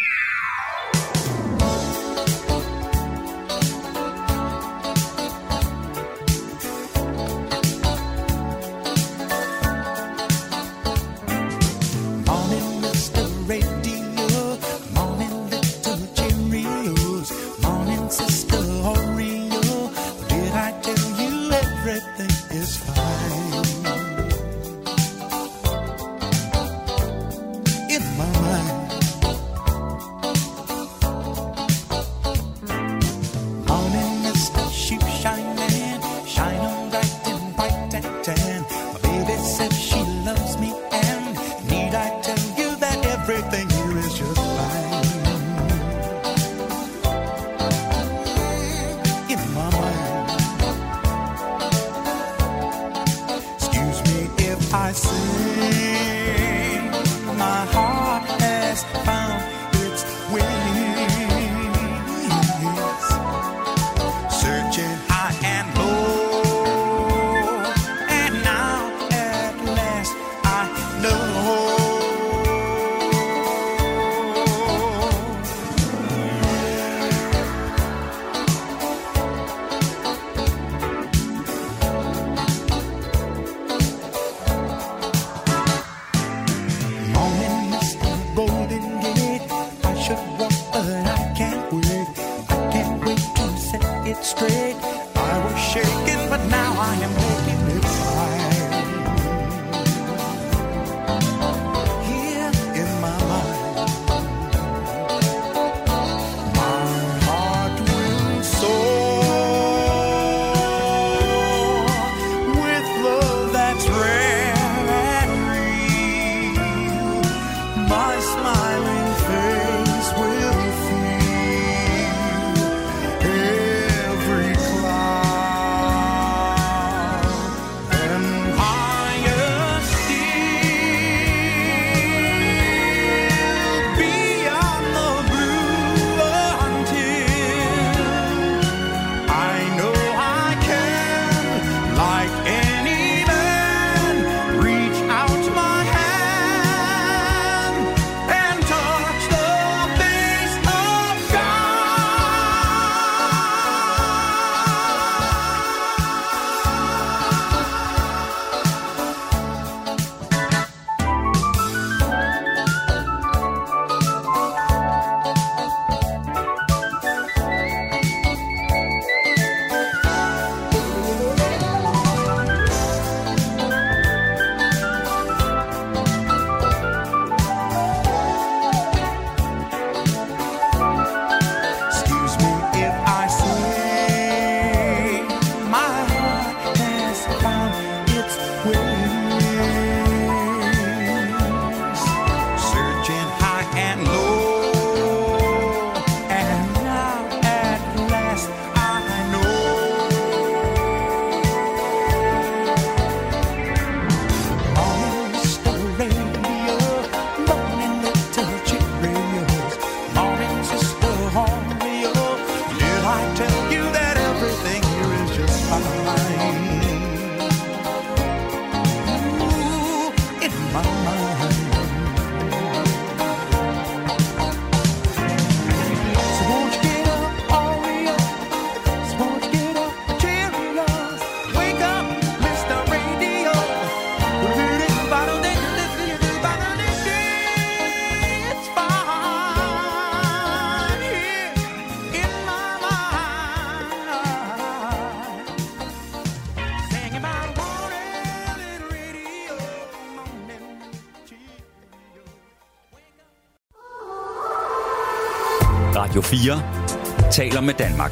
taler med Danmark.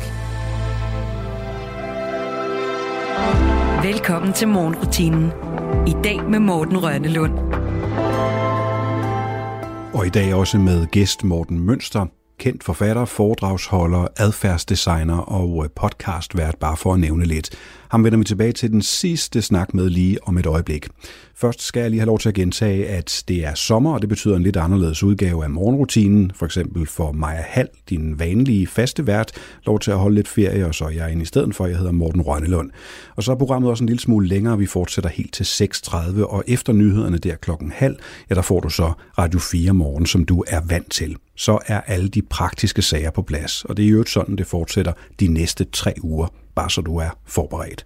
Velkommen til morgenrutinen. I dag med Morten Rønnelund. Og i dag også med gæst Morten Mønster, kendt forfatter, foredragsholder, adfærdsdesigner og øh, podcastvært, bare for at nævne lidt. Ham vender vi tilbage til den sidste snak med lige om et øjeblik. Først skal jeg lige have lov til at gentage, at det er sommer, og det betyder en lidt anderledes udgave af morgenrutinen. For eksempel for Maja Hall, din vanlige faste vært, lov til at holde lidt ferie, og så er jeg inde i stedet for, jeg hedder Morten Rønnelund. Og så er programmet også en lille smule længere, vi fortsætter helt til 6.30, og efter nyhederne der klokken halv, ja, der får du så Radio 4 morgen, som du er vant til. Så er alle de praktiske sager på plads, og det er jo sådan, det fortsætter de næste tre uger, bare så du er forberedt.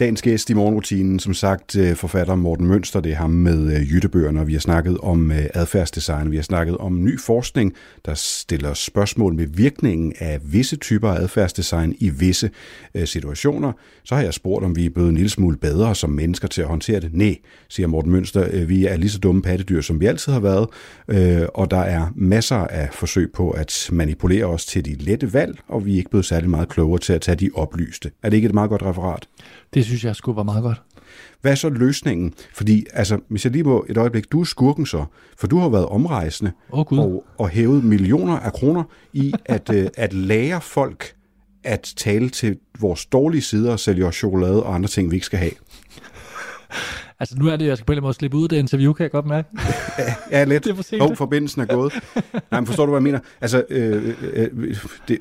Dagens gæst i morgenrutinen, som sagt øh, forfatter Morten Mønster, det er ham med øh, Jyttebøgerne, og vi har snakket om øh, adfærdsdesign, vi har snakket om ny forskning, der stiller spørgsmål med virkningen af visse typer af adfærdsdesign i visse situationer. Så har jeg spurgt, om vi er blevet en lille smule bedre som mennesker til at håndtere det. Nej, siger Morten Mønster, vi er lige så dumme pattedyr, som vi altid har været, og der er masser af forsøg på at manipulere os til de lette valg, og vi er ikke blevet særlig meget klogere til at tage de oplyste. Er det ikke et meget godt referat? Det synes jeg skulle være meget godt. Hvad er så løsningen? Fordi, altså, hvis jeg lige må et øjeblik, du er skurken så, for du har været omrejsende Åh, Gud. og, og hævet millioner af kroner i at, øh, [LAUGHS] at lære folk at tale til vores dårlige sider og sælge os chokolade og andre ting, vi ikke skal have. [LAUGHS] Altså nu er det, jeg skal på en eller anden måde slippe ud af det interview, kan jeg godt mærke. [LAUGHS] Ja, lidt. Det er for sent. Hov, forbindelsen er gået. Nej, men forstår du, hvad jeg mener? Altså, øh, øh, øh, det,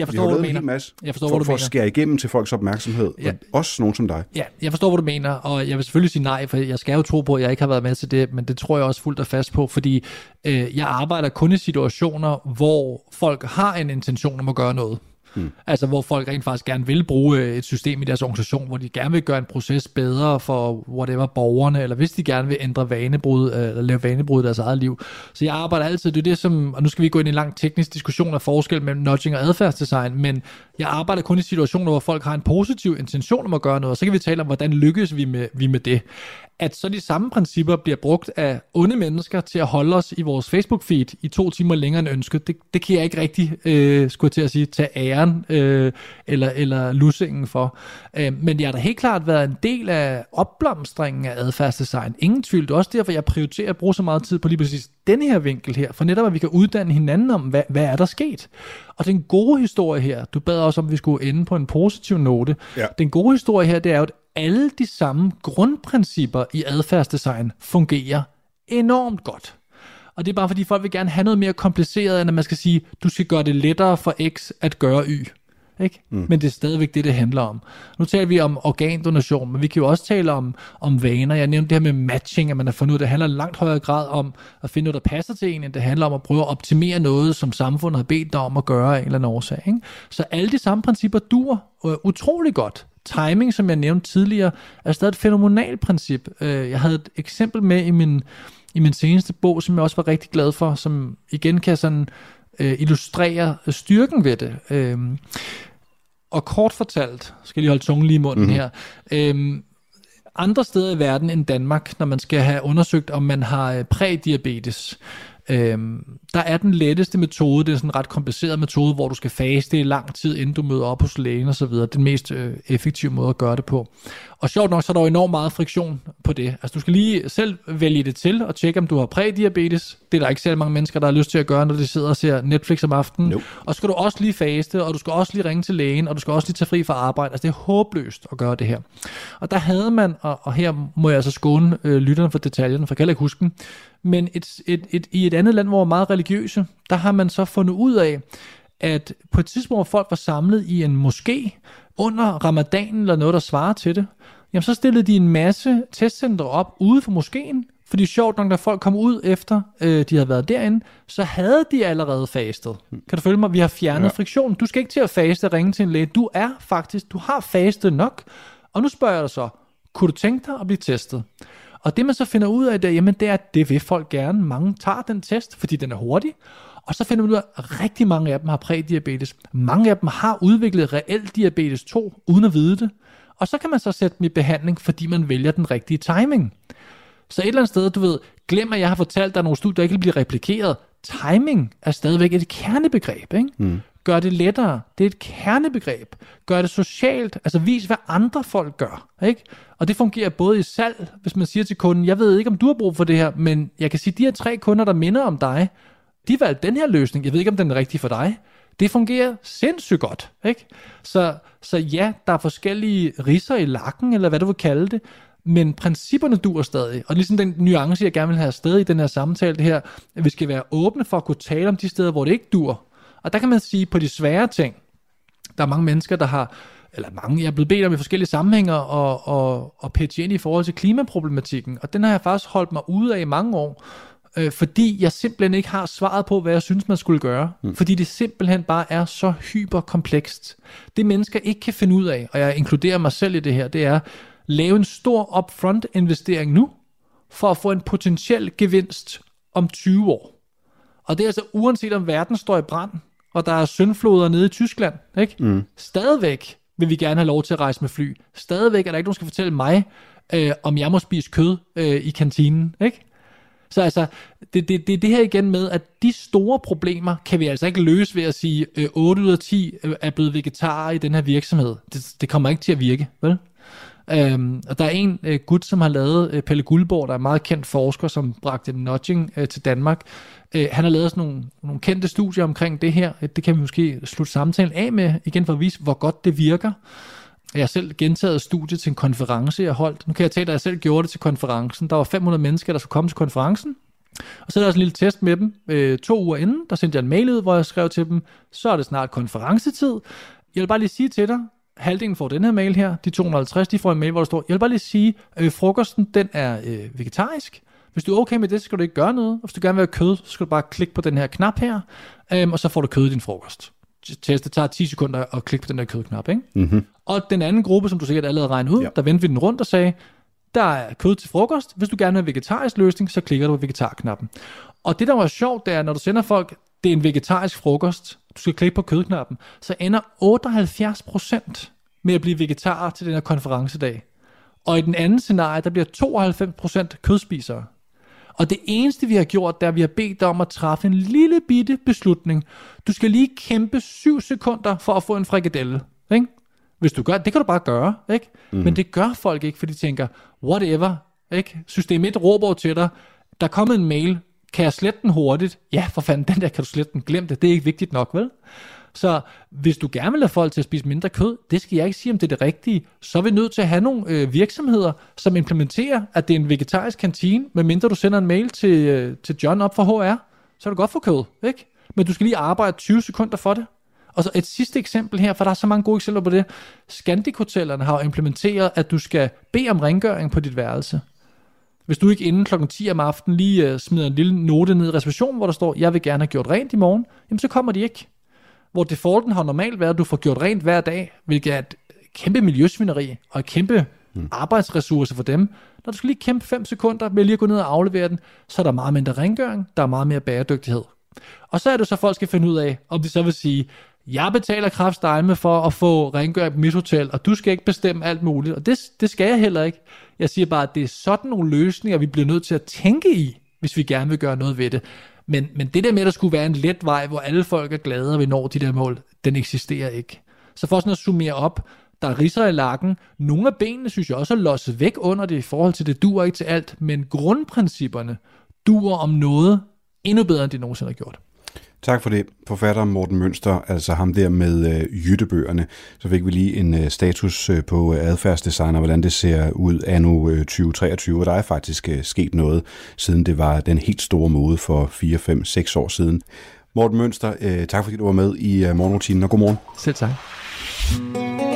Jeg forstår, hvad du en mener. masse Jeg forstår, for, hvad du for at skære igennem til folks opmærksomhed. Ja. Og også nogen som dig. Ja, jeg forstår, hvad du mener, og jeg vil selvfølgelig sige nej, for jeg skal jo tro på, at jeg ikke har været med til det, men det tror jeg også fuldt og fast på, fordi øh, jeg arbejder kun i situationer, hvor folk har en intention om at gøre noget. Mm. Altså hvor folk rent faktisk gerne vil bruge øh, et system i deres organisation, hvor de gerne vil gøre en proces bedre for whatever borgerne, eller hvis de gerne vil ændre vanebrud, øh, eller lave vanebrud i deres eget liv. Så jeg arbejder altid, det er det som, og nu skal vi gå ind i en lang teknisk diskussion af forskel mellem nudging og adfærdsdesign, men jeg arbejder kun i situationer, hvor folk har en positiv intention om at gøre noget, og så kan vi tale om, hvordan lykkes vi med, vi med det. At så de samme principper bliver brugt af onde mennesker til at holde os i vores Facebook-feed i to timer længere end ønsket, det, det kan jeg ikke rigtig, øh, skulle jeg til at sige, tage æren øh, eller, eller lussingen for. Øh, men jeg har da helt klart været en del af opblomstringen af adfærdsdesign. Ingen tvivl. Det er også derfor, jeg prioriterer at bruge så meget tid på lige præcis den her vinkel her, for netop at vi kan uddanne hinanden om, hvad, hvad er der sket. Og den gode historie her, du bad også om, at vi skulle ende på en positiv note. Ja. Den gode historie her, det er jo, at alle de samme grundprincipper i adfærdsdesign fungerer enormt godt. Og det er bare fordi folk vil gerne have noget mere kompliceret, end at man skal sige, du skal gøre det lettere for X at gøre Y. Ikke? Mm. Men det er stadigvæk det, det handler om. Nu taler vi om organdonation, men vi kan jo også tale om, om vaner. Jeg nævnte det her med matching, at man har fundet ud af, det handler langt højere grad om at finde noget, der passer til en, end det handler om at prøve at optimere noget, som samfundet har bedt dig om at gøre af en eller anden årsag. Ikke? Så alle de samme principper dur øh, utrolig godt. Timing, som jeg nævnte tidligere, er stadig et fænomenalt princip. Øh, Jeg havde et eksempel med i min, i min seneste bog, som jeg også var rigtig glad for, som igen kan sådan øh, illustrere styrken ved det. Øh, og kort fortalt, skal jeg lige holde tungen lige i munden mm-hmm. her, øhm, andre steder i verden end Danmark, når man skal have undersøgt, om man har øh, prædiabetes, øhm, der er den letteste metode, det er sådan en ret kompliceret metode, hvor du skal faste i lang tid, inden du møder op hos lægen og så videre. Den mest øh, effektive måde at gøre det på. Og sjovt nok, så er der jo enormt meget friktion på det. Altså du skal lige selv vælge det til og tjekke, om du har prædiabetes. Det er der ikke særlig mange mennesker, der har lyst til at gøre, når de sidder og ser Netflix om aftenen. Nope. Og så skal du også lige faste, og du skal også lige ringe til lægen, og du skal også lige tage fri fra arbejde. Altså det er håbløst at gøre det her. Og der havde man, og, og her må jeg altså skåne øh, lytterne for detaljerne, for jeg kan ikke huske dem, men et, et, et, i et andet land, hvor man er meget religiøse, der har man så fundet ud af, at på et tidspunkt, hvor folk var samlet i en moské under ramadanen eller noget, der svarer til det, jamen så stillede de en masse testcentre op ude for moskeen, fordi sjovt nok, når folk kom ud efter, øh, de havde været derinde, så havde de allerede fastet. Kan du følge mig? Vi har fjernet ja. friktionen. Du skal ikke til at faste og ringe til en læge. Du er faktisk, du har fastet nok. Og nu spørger jeg dig så, kunne du tænke dig at blive testet? Og det man så finder ud af, det, jamen, det er, at det vil folk gerne. Mange tager den test, fordi den er hurtig. Og så finder man ud af, at rigtig mange af dem har prædiabetes. Mange af dem har udviklet reelt diabetes 2, uden at vide det. Og så kan man så sætte dem i behandling, fordi man vælger den rigtige timing. Så et eller andet sted, du ved, glem at jeg har fortalt dig nogle studier, der ikke bliver blive replikeret. Timing er stadigvæk et kernebegreb. Ikke? Mm. Gør det lettere. Det er et kernebegreb. Gør det socialt. Altså vis, hvad andre folk gør. Ikke? Og det fungerer både i salg, hvis man siger til kunden, jeg ved ikke, om du har brug for det her, men jeg kan sige, de her tre kunder, der minder om dig, de valgte den her løsning. Jeg ved ikke, om den er rigtig for dig. Det fungerer sindssygt godt. Ikke? Så, så ja, der er forskellige risser i lakken, eller hvad du vil kalde det, men principperne duer stadig. Og ligesom den nuance, jeg gerne vil have afsted i den her samtale, det her, at vi skal være åbne for at kunne tale om de steder, hvor det ikke dur. Og der kan man sige, på de svære ting, der er mange mennesker, der har, eller mange, jeg er blevet bedt om i forskellige sammenhænger, og, og, og pitche ind i forhold til klimaproblematikken. Og den har jeg faktisk holdt mig ude af i mange år, øh, fordi jeg simpelthen ikke har svaret på, hvad jeg synes, man skulle gøre. Mm. Fordi det simpelthen bare er så hyperkomplekst. Det mennesker ikke kan finde ud af, og jeg inkluderer mig selv i det her, det er, lave en stor upfront investering nu, for at få en potentiel gevinst om 20 år. Og det er altså uanset om verden står i brand, og der er syndfloder nede i Tyskland, ikke? Mm. Stadigvæk vil vi gerne have lov til at rejse med fly. Stadigvæk er der ikke nogen, der skal fortælle mig, øh, om jeg må spise kød øh, i kantinen, ikke? Så altså, det, det, det er det her igen med, at de store problemer kan vi altså ikke løse ved at sige, øh, 8 ud af 10 er blevet vegetarer i den her virksomhed. Det, det kommer ikke til at virke, vel? Øhm, og der er en øh, gut, som har lavet, øh, Pelle Guldborg, der er en meget kendt forsker, som bragte nudging øh, til Danmark. Øh, han har lavet sådan nogle, nogle kendte studier omkring det her. Øh, det kan vi måske slutte samtalen af med, igen for at vise, hvor godt det virker. Jeg har selv gentaget studiet til en konference, jeg holdt. Nu kan jeg tage, at jeg selv gjorde det til konferencen. Der var 500 mennesker, der skulle komme til konferencen. Og så er der også en lille test med dem. Øh, to uger inden, der sendte jeg en mail ud, hvor jeg skrev til dem, så er det snart konferencetid. Jeg vil bare lige sige til dig, halvdelen får den her mail her, de 250, de får en mail, hvor der står, jeg vil bare lige sige, at øh, frokosten, den er øh, vegetarisk. Hvis du er okay med det, så skal du ikke gøre noget. Hvis du gerne vil have kød, så skal du bare klikke på den her knap her, øhm, og så får du kød i din frokost. Test, det tager 10 sekunder at klikke på den der kødknap, ikke? Mm-hmm. Og den anden gruppe, som du sikkert allerede regnet ud, ja. der vendte vi den rundt og sagde, der er kød til frokost. Hvis du gerne vil have vegetarisk løsning, så klikker du på vegetarknappen. Og det, der var sjovt, det er, når du sender folk, det er en vegetarisk frokost, du skal klikke på kødknappen, så ender 78 procent med at blive vegetar til den her konferencedag. Og i den anden scenarie, der bliver 92% kødspisere. Og det eneste, vi har gjort, det er, at vi har bedt dig om at træffe en lille bitte beslutning. Du skal lige kæmpe 7 sekunder for at få en frikadelle. Ikke? Hvis du gør det, kan du bare gøre. Ikke? Mm. Men det gør folk ikke, for de tænker, whatever. Ikke? Systemet råber til dig, der er kommet en mail, kan jeg slette den hurtigt? Ja, for fanden, den der kan du slette den. Glem det, det er ikke vigtigt nok, vel? Så hvis du gerne vil have folk til at spise mindre kød, det skal jeg ikke sige, om det er det rigtige, så er vi nødt til at have nogle øh, virksomheder, som implementerer, at det er en vegetarisk kantine, medmindre du sender en mail til, øh, til John op fra HR, så er du godt for kød, ikke? Men du skal lige arbejde 20 sekunder for det. Og så et sidste eksempel her, for der er så mange gode eksempler på det. Scandic Hotellerne har jo implementeret, at du skal bede om rengøring på dit værelse. Hvis du ikke inden klokken 10 om aftenen lige uh, smider en lille note ned i reservationen, hvor der står, jeg vil gerne have gjort rent i morgen, jamen så kommer de ikke hvor defaulten har normalt været, at du får gjort rent hver dag, hvilket er et kæmpe miljøsvineri og et kæmpe mm. arbejdsressource for dem. Når du skal lige kæmpe 5 sekunder med lige at gå ned og aflevere den, så er der meget mindre rengøring, der er meget mere bæredygtighed. Og så er det så, at folk skal finde ud af, om de så vil sige, jeg betaler kraftstejme for at få rengøring på mit hotel, og du skal ikke bestemme alt muligt. Og det, det skal jeg heller ikke. Jeg siger bare, at det er sådan nogle løsninger, vi bliver nødt til at tænke i, hvis vi gerne vil gøre noget ved det. Men, men det der med, at der skulle være en let vej, hvor alle folk er glade, og vi når de der mål, den eksisterer ikke. Så for sådan at summere op, der er riser i lakken. Nogle af benene synes jeg også er losset væk under det i forhold til, det duer ikke til alt, men grundprincipperne duer om noget endnu bedre, end de nogensinde har gjort. Tak for det, forfatter Morten Mønster, altså ham der med øh, jyttebøgerne. Så fik vi lige en øh, status øh, på øh, adfærdsdesign og hvordan det ser ud anno øh, 2023, og der er faktisk øh, sket noget, siden det var den helt store mode for 4, 5, 6 år siden. Morten Mønster, øh, tak fordi du var med i øh, morgenrutinen, og godmorgen. Selv tak.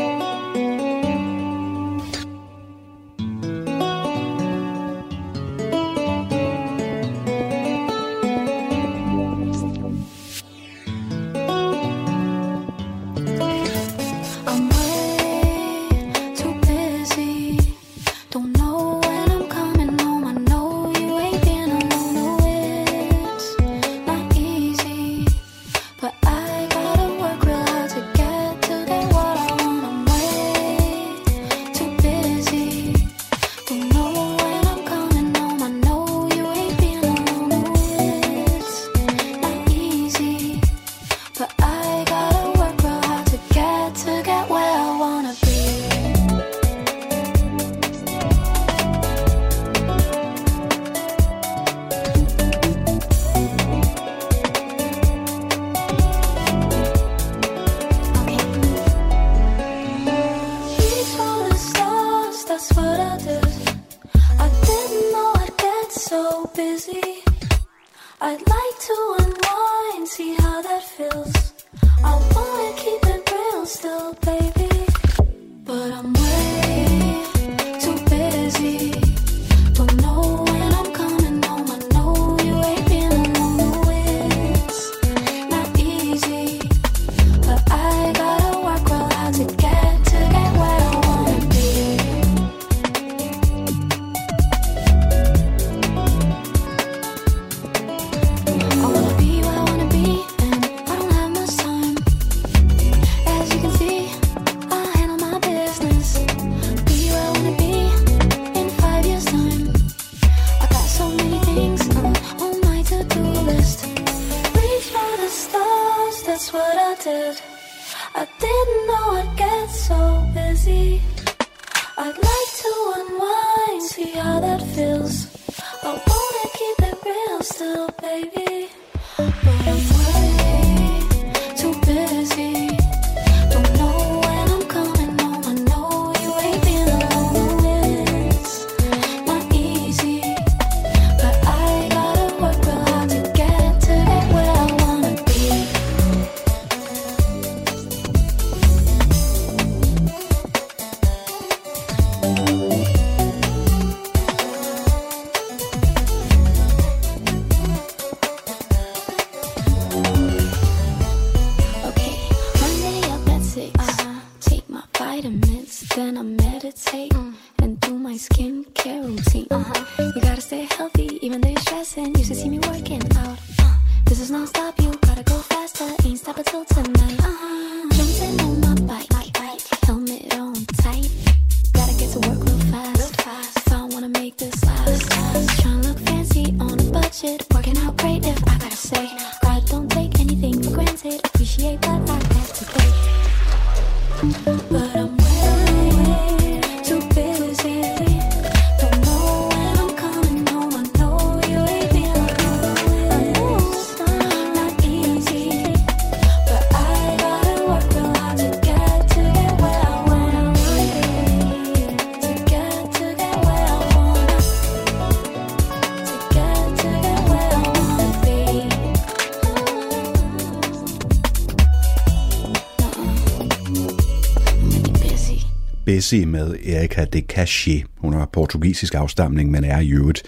Bessie med Erika de Caché. Hun har portugisisk afstamning, men er i øvrigt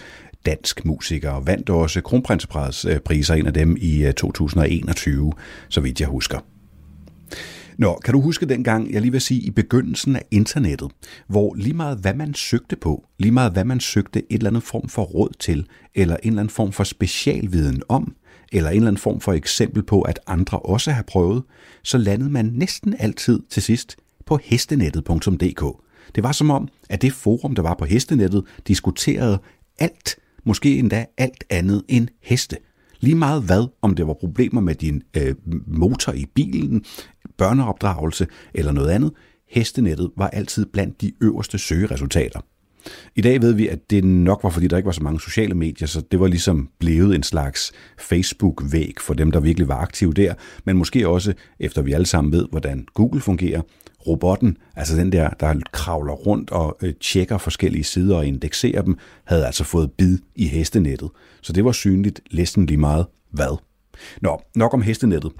dansk musiker og vandt også kronprinsepriser, øh, priser, en af dem i øh, 2021, så vidt jeg husker. Nå, kan du huske dengang, jeg lige vil sige, i begyndelsen af internettet, hvor lige meget hvad man søgte på, lige meget hvad man søgte et eller andet form for råd til, eller en eller anden form for specialviden om, eller en eller anden form for eksempel på, at andre også har prøvet, så landede man næsten altid til sidst på hestenettet.dk. Det var som om, at det forum, der var på hestenettet, diskuterede alt, måske endda alt andet end heste. Lige meget hvad, om det var problemer med din øh, motor i bilen, børneopdragelse eller noget andet, hestenettet var altid blandt de øverste søgeresultater. I dag ved vi, at det nok var, fordi der ikke var så mange sociale medier, så det var ligesom blevet en slags Facebook-væg for dem, der virkelig var aktive der, men måske også, efter vi alle sammen ved, hvordan Google fungerer, robotten, altså den der, der kravler rundt og øh, tjekker forskellige sider og indekserer dem, havde altså fået bid i hestenettet. Så det var synligt næsten lige meget hvad. Nå, nok om hestenettet.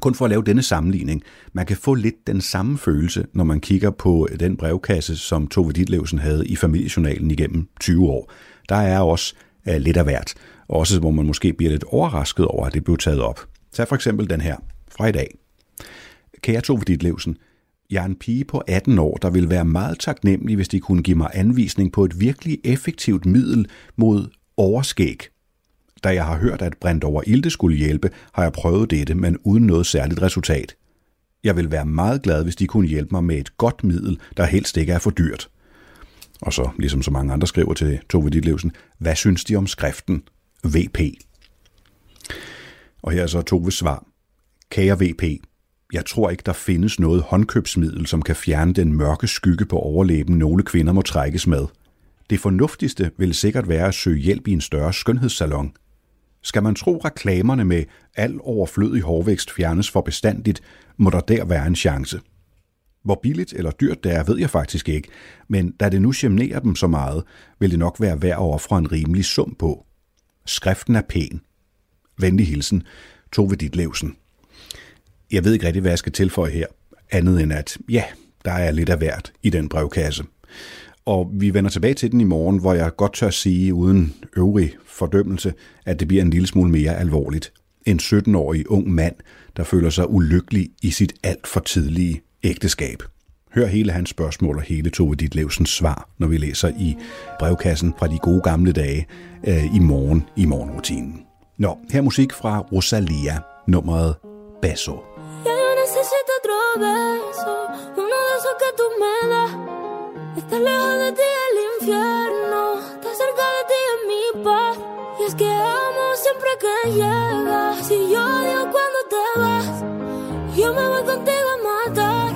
Kun for at lave denne sammenligning. Man kan få lidt den samme følelse, når man kigger på øh, den brevkasse, som Tove Ditlevsen havde i familiejournalen igennem 20 år. Der er også uh, lidt af hvert. Også hvor man måske bliver lidt overrasket over, at det blev taget op. Tag for eksempel den her fra i dag. Kære Tove Ditlevsen, jeg er en pige på 18 år, der vil være meget taknemmelig, hvis de kunne give mig anvisning på et virkelig effektivt middel mod overskæg. Da jeg har hørt, at brændt over ilte skulle hjælpe, har jeg prøvet dette, men uden noget særligt resultat. Jeg vil være meget glad, hvis de kunne hjælpe mig med et godt middel, der helst ikke er for dyrt. Og så, ligesom så mange andre skriver til Tove Ditlevsen, hvad synes de om skriften VP? Og her er så Toves svar. Kære VP, jeg tror ikke, der findes noget håndkøbsmiddel, som kan fjerne den mørke skygge på overlæben, nogle kvinder må trækkes med. Det fornuftigste vil sikkert være at søge hjælp i en større skønhedssalon. Skal man tro reklamerne med al overflødig hårvækst fjernes for bestandigt, må der der være en chance. Hvor billigt eller dyrt det er, ved jeg faktisk ikke, men da det nu generer dem så meget, vil det nok være værd at ofre en rimelig sum på. Skriften er pæn. Venlig hilsen, Tove Ditlevsen. Jeg ved ikke rigtig, hvad jeg skal tilføje her, andet end at, ja, der er lidt af hvert i den brevkasse. Og vi vender tilbage til den i morgen, hvor jeg godt tør sige, uden øvrig fordømmelse, at det bliver en lille smule mere alvorligt. En 17-årig ung mand, der føler sig ulykkelig i sit alt for tidlige ægteskab. Hør hele hans spørgsmål og hele Tove Ditlevsens svar, når vi læser i brevkassen fra de gode gamle dage øh, i morgen i morgenrutinen. Nå, her er musik fra Rosalia, nummeret Basso. Otro beso, uno de esos que tú me das. Estar lejos de ti el infierno, estar cerca de ti es mi paz. Y es que amo siempre que llegas, y yo odio cuando te vas. Yo me voy contigo a matar,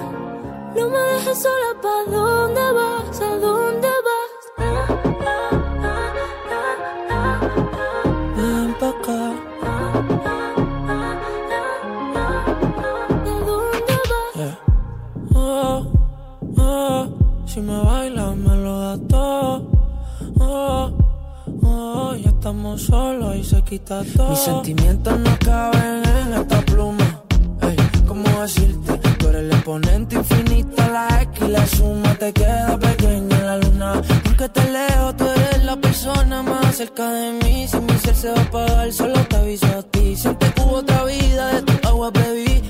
no me dejes sola, ¿pa' dónde vas? ¿A dónde vas? Si me bailas me lo das todo. Oh, oh, ya estamos solos y se quita todo. Mis sentimientos no caben en esta pluma. Ey, ¿cómo decirte? Tú eres el exponente infinito, la X y la suma te queda pequeña en la luna. Porque te leo, tú eres la persona más cerca de mí. Si mi ser se va a apagar, solo te aviso a ti. Siente que hubo otra vida, de tu agua bebí,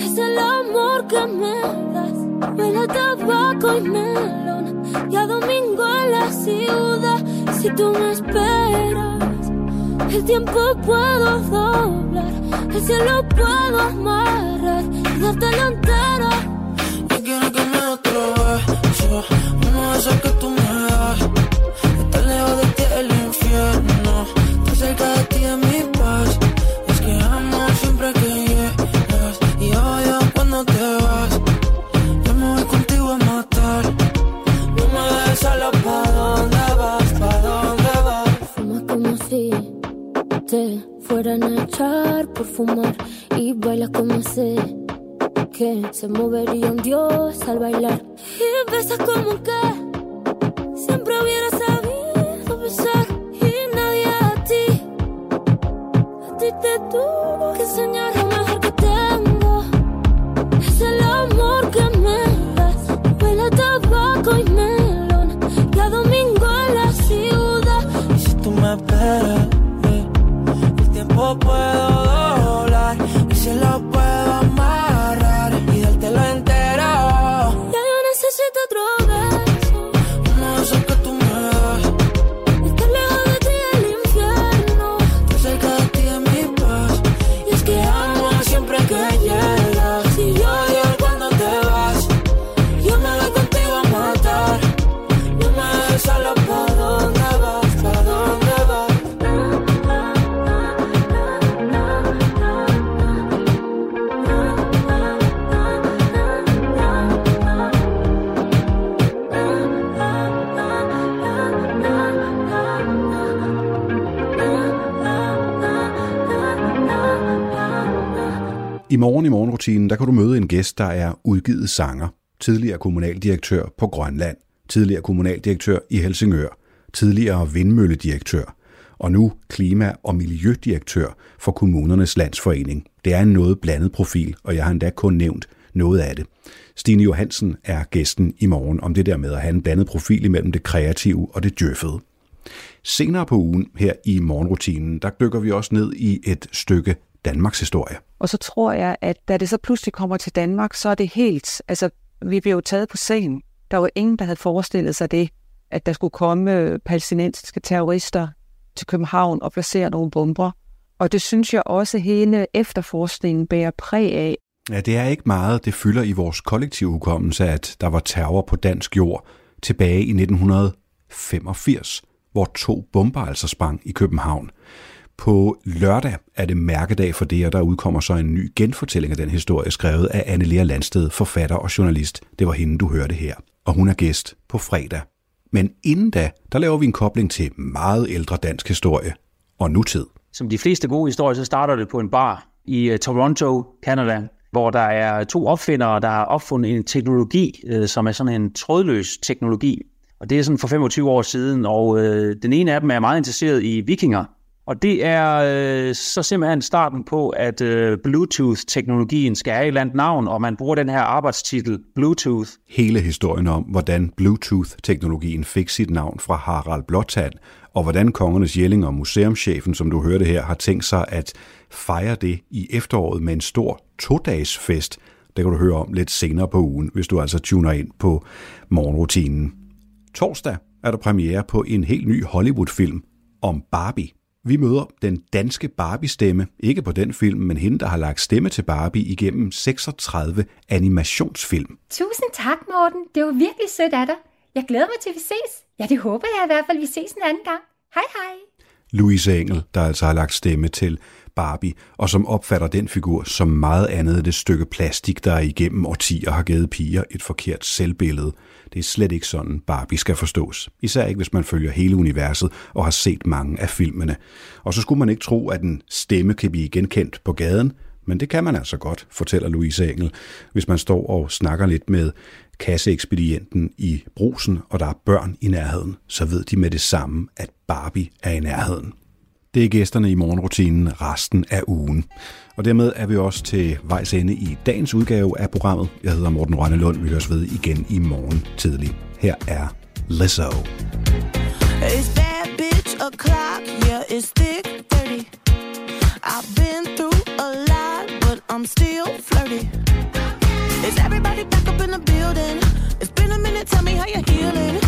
es el amor que me das. Huele a tabaco y melón y a domingo en la ciudad. Si tú me esperas, el tiempo puedo doblar, el cielo puedo amarrar y dártelo entero. Yo quiero que me otro beso, uno de esos que tú me das. Estar lejos de ti el infierno, estar cerca de ti es fumar y bailas como sé que se movería un dios al bailar. Y besas como que siempre hubiera sabido besar. Y nadie a ti a ti te tuvo que enseñar lo mejor que tengo. Es el amor que me das. Huele tabaco y melón morgen i morgenrutinen, der kan du møde en gæst, der er udgivet sanger, tidligere kommunaldirektør på Grønland, tidligere kommunaldirektør i Helsingør, tidligere vindmølledirektør, og nu klima- og miljødirektør for Kommunernes Landsforening. Det er en noget blandet profil, og jeg har endda kun nævnt noget af det. Stine Johansen er gæsten i morgen om det der med at have en blandet profil imellem det kreative og det djøffede. Senere på ugen her i morgenrutinen, der dykker vi også ned i et stykke Danmarks historie. Og så tror jeg, at da det så pludselig kommer til Danmark, så er det helt, altså vi bliver jo taget på scenen. Der var ingen, der havde forestillet sig det, at der skulle komme øh, palæstinensiske terrorister til København og placere nogle bomber. Og det synes jeg også hele efterforskningen bærer præg af. Ja, det er ikke meget, det fylder i vores kollektive hukommelse, at der var terror på dansk jord tilbage i 1985, hvor to bomber altså sprang i København. På lørdag er det mærkedag for det, og der udkommer så en ny genfortælling af den historie, skrevet af Anne Lea Landsted, forfatter og journalist. Det var hende, du hørte her. Og hun er gæst på fredag. Men inden da, der laver vi en kobling til meget ældre dansk historie og nutid. Som de fleste gode historier, så starter det på en bar i øh, Toronto, Canada, hvor der er to opfindere, der har opfundet en teknologi, øh, som er sådan en trådløs teknologi. Og det er sådan for 25 år siden, og øh, den ene af dem er meget interesseret i vikinger. Og det er øh, så simpelthen starten på, at øh, Bluetooth-teknologien skal have et eller andet navn, og man bruger den her arbejdstitel Bluetooth. Hele historien om, hvordan Bluetooth-teknologien fik sit navn fra Harald Blåtand, og hvordan Kongernes Jelling og museumschefen, som du hørte her, har tænkt sig at fejre det i efteråret med en stor to-dages fest. Det kan du høre om lidt senere på ugen, hvis du altså tuner ind på morgenrutinen. Torsdag er der premiere på en helt ny Hollywood-film om Barbie. Vi møder den danske Barbie-stemme, ikke på den film, men hende, der har lagt stemme til Barbie igennem 36 animationsfilm. Tusind tak, Morten. Det var virkelig sødt af dig. Jeg glæder mig til, at vi ses. Ja, det håber jeg i hvert fald, vi ses en anden gang. Hej hej. Louise Engel, der altså har lagt stemme til Barbie, og som opfatter den figur som meget andet end det stykke plastik, der igennem årtier har givet piger et forkert selvbillede. Det er slet ikke sådan, Barbie skal forstås. Især ikke, hvis man følger hele universet og har set mange af filmene. Og så skulle man ikke tro, at en stemme kan blive genkendt på gaden, men det kan man altså godt, fortæller Louise Engel, hvis man står og snakker lidt med kasseekspedienten i brusen, og der er børn i nærheden, så ved de med det samme, at Barbie er i nærheden. Det er gæsterne i morgenrutinen resten af ugen. Og dermed er vi også til vejs ende i dagens udgave af programmet. Jeg hedder Morten Rønnelund. Vi høres ved igen i morgen tidlig. Her er Lizzo. It's bad bitch o'clock, yeah, it's thick 30. I've been through a lot, but I'm still flirty. Is everybody back up in the building? It's been a minute, tell me how you're healing.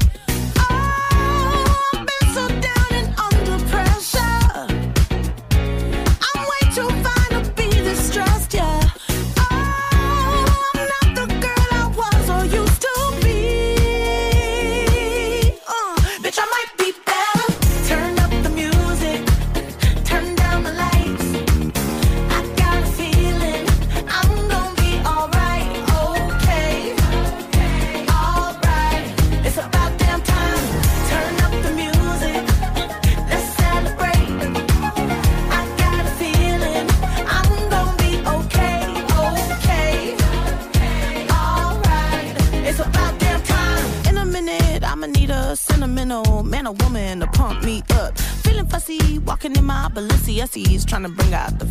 Trying to bring out the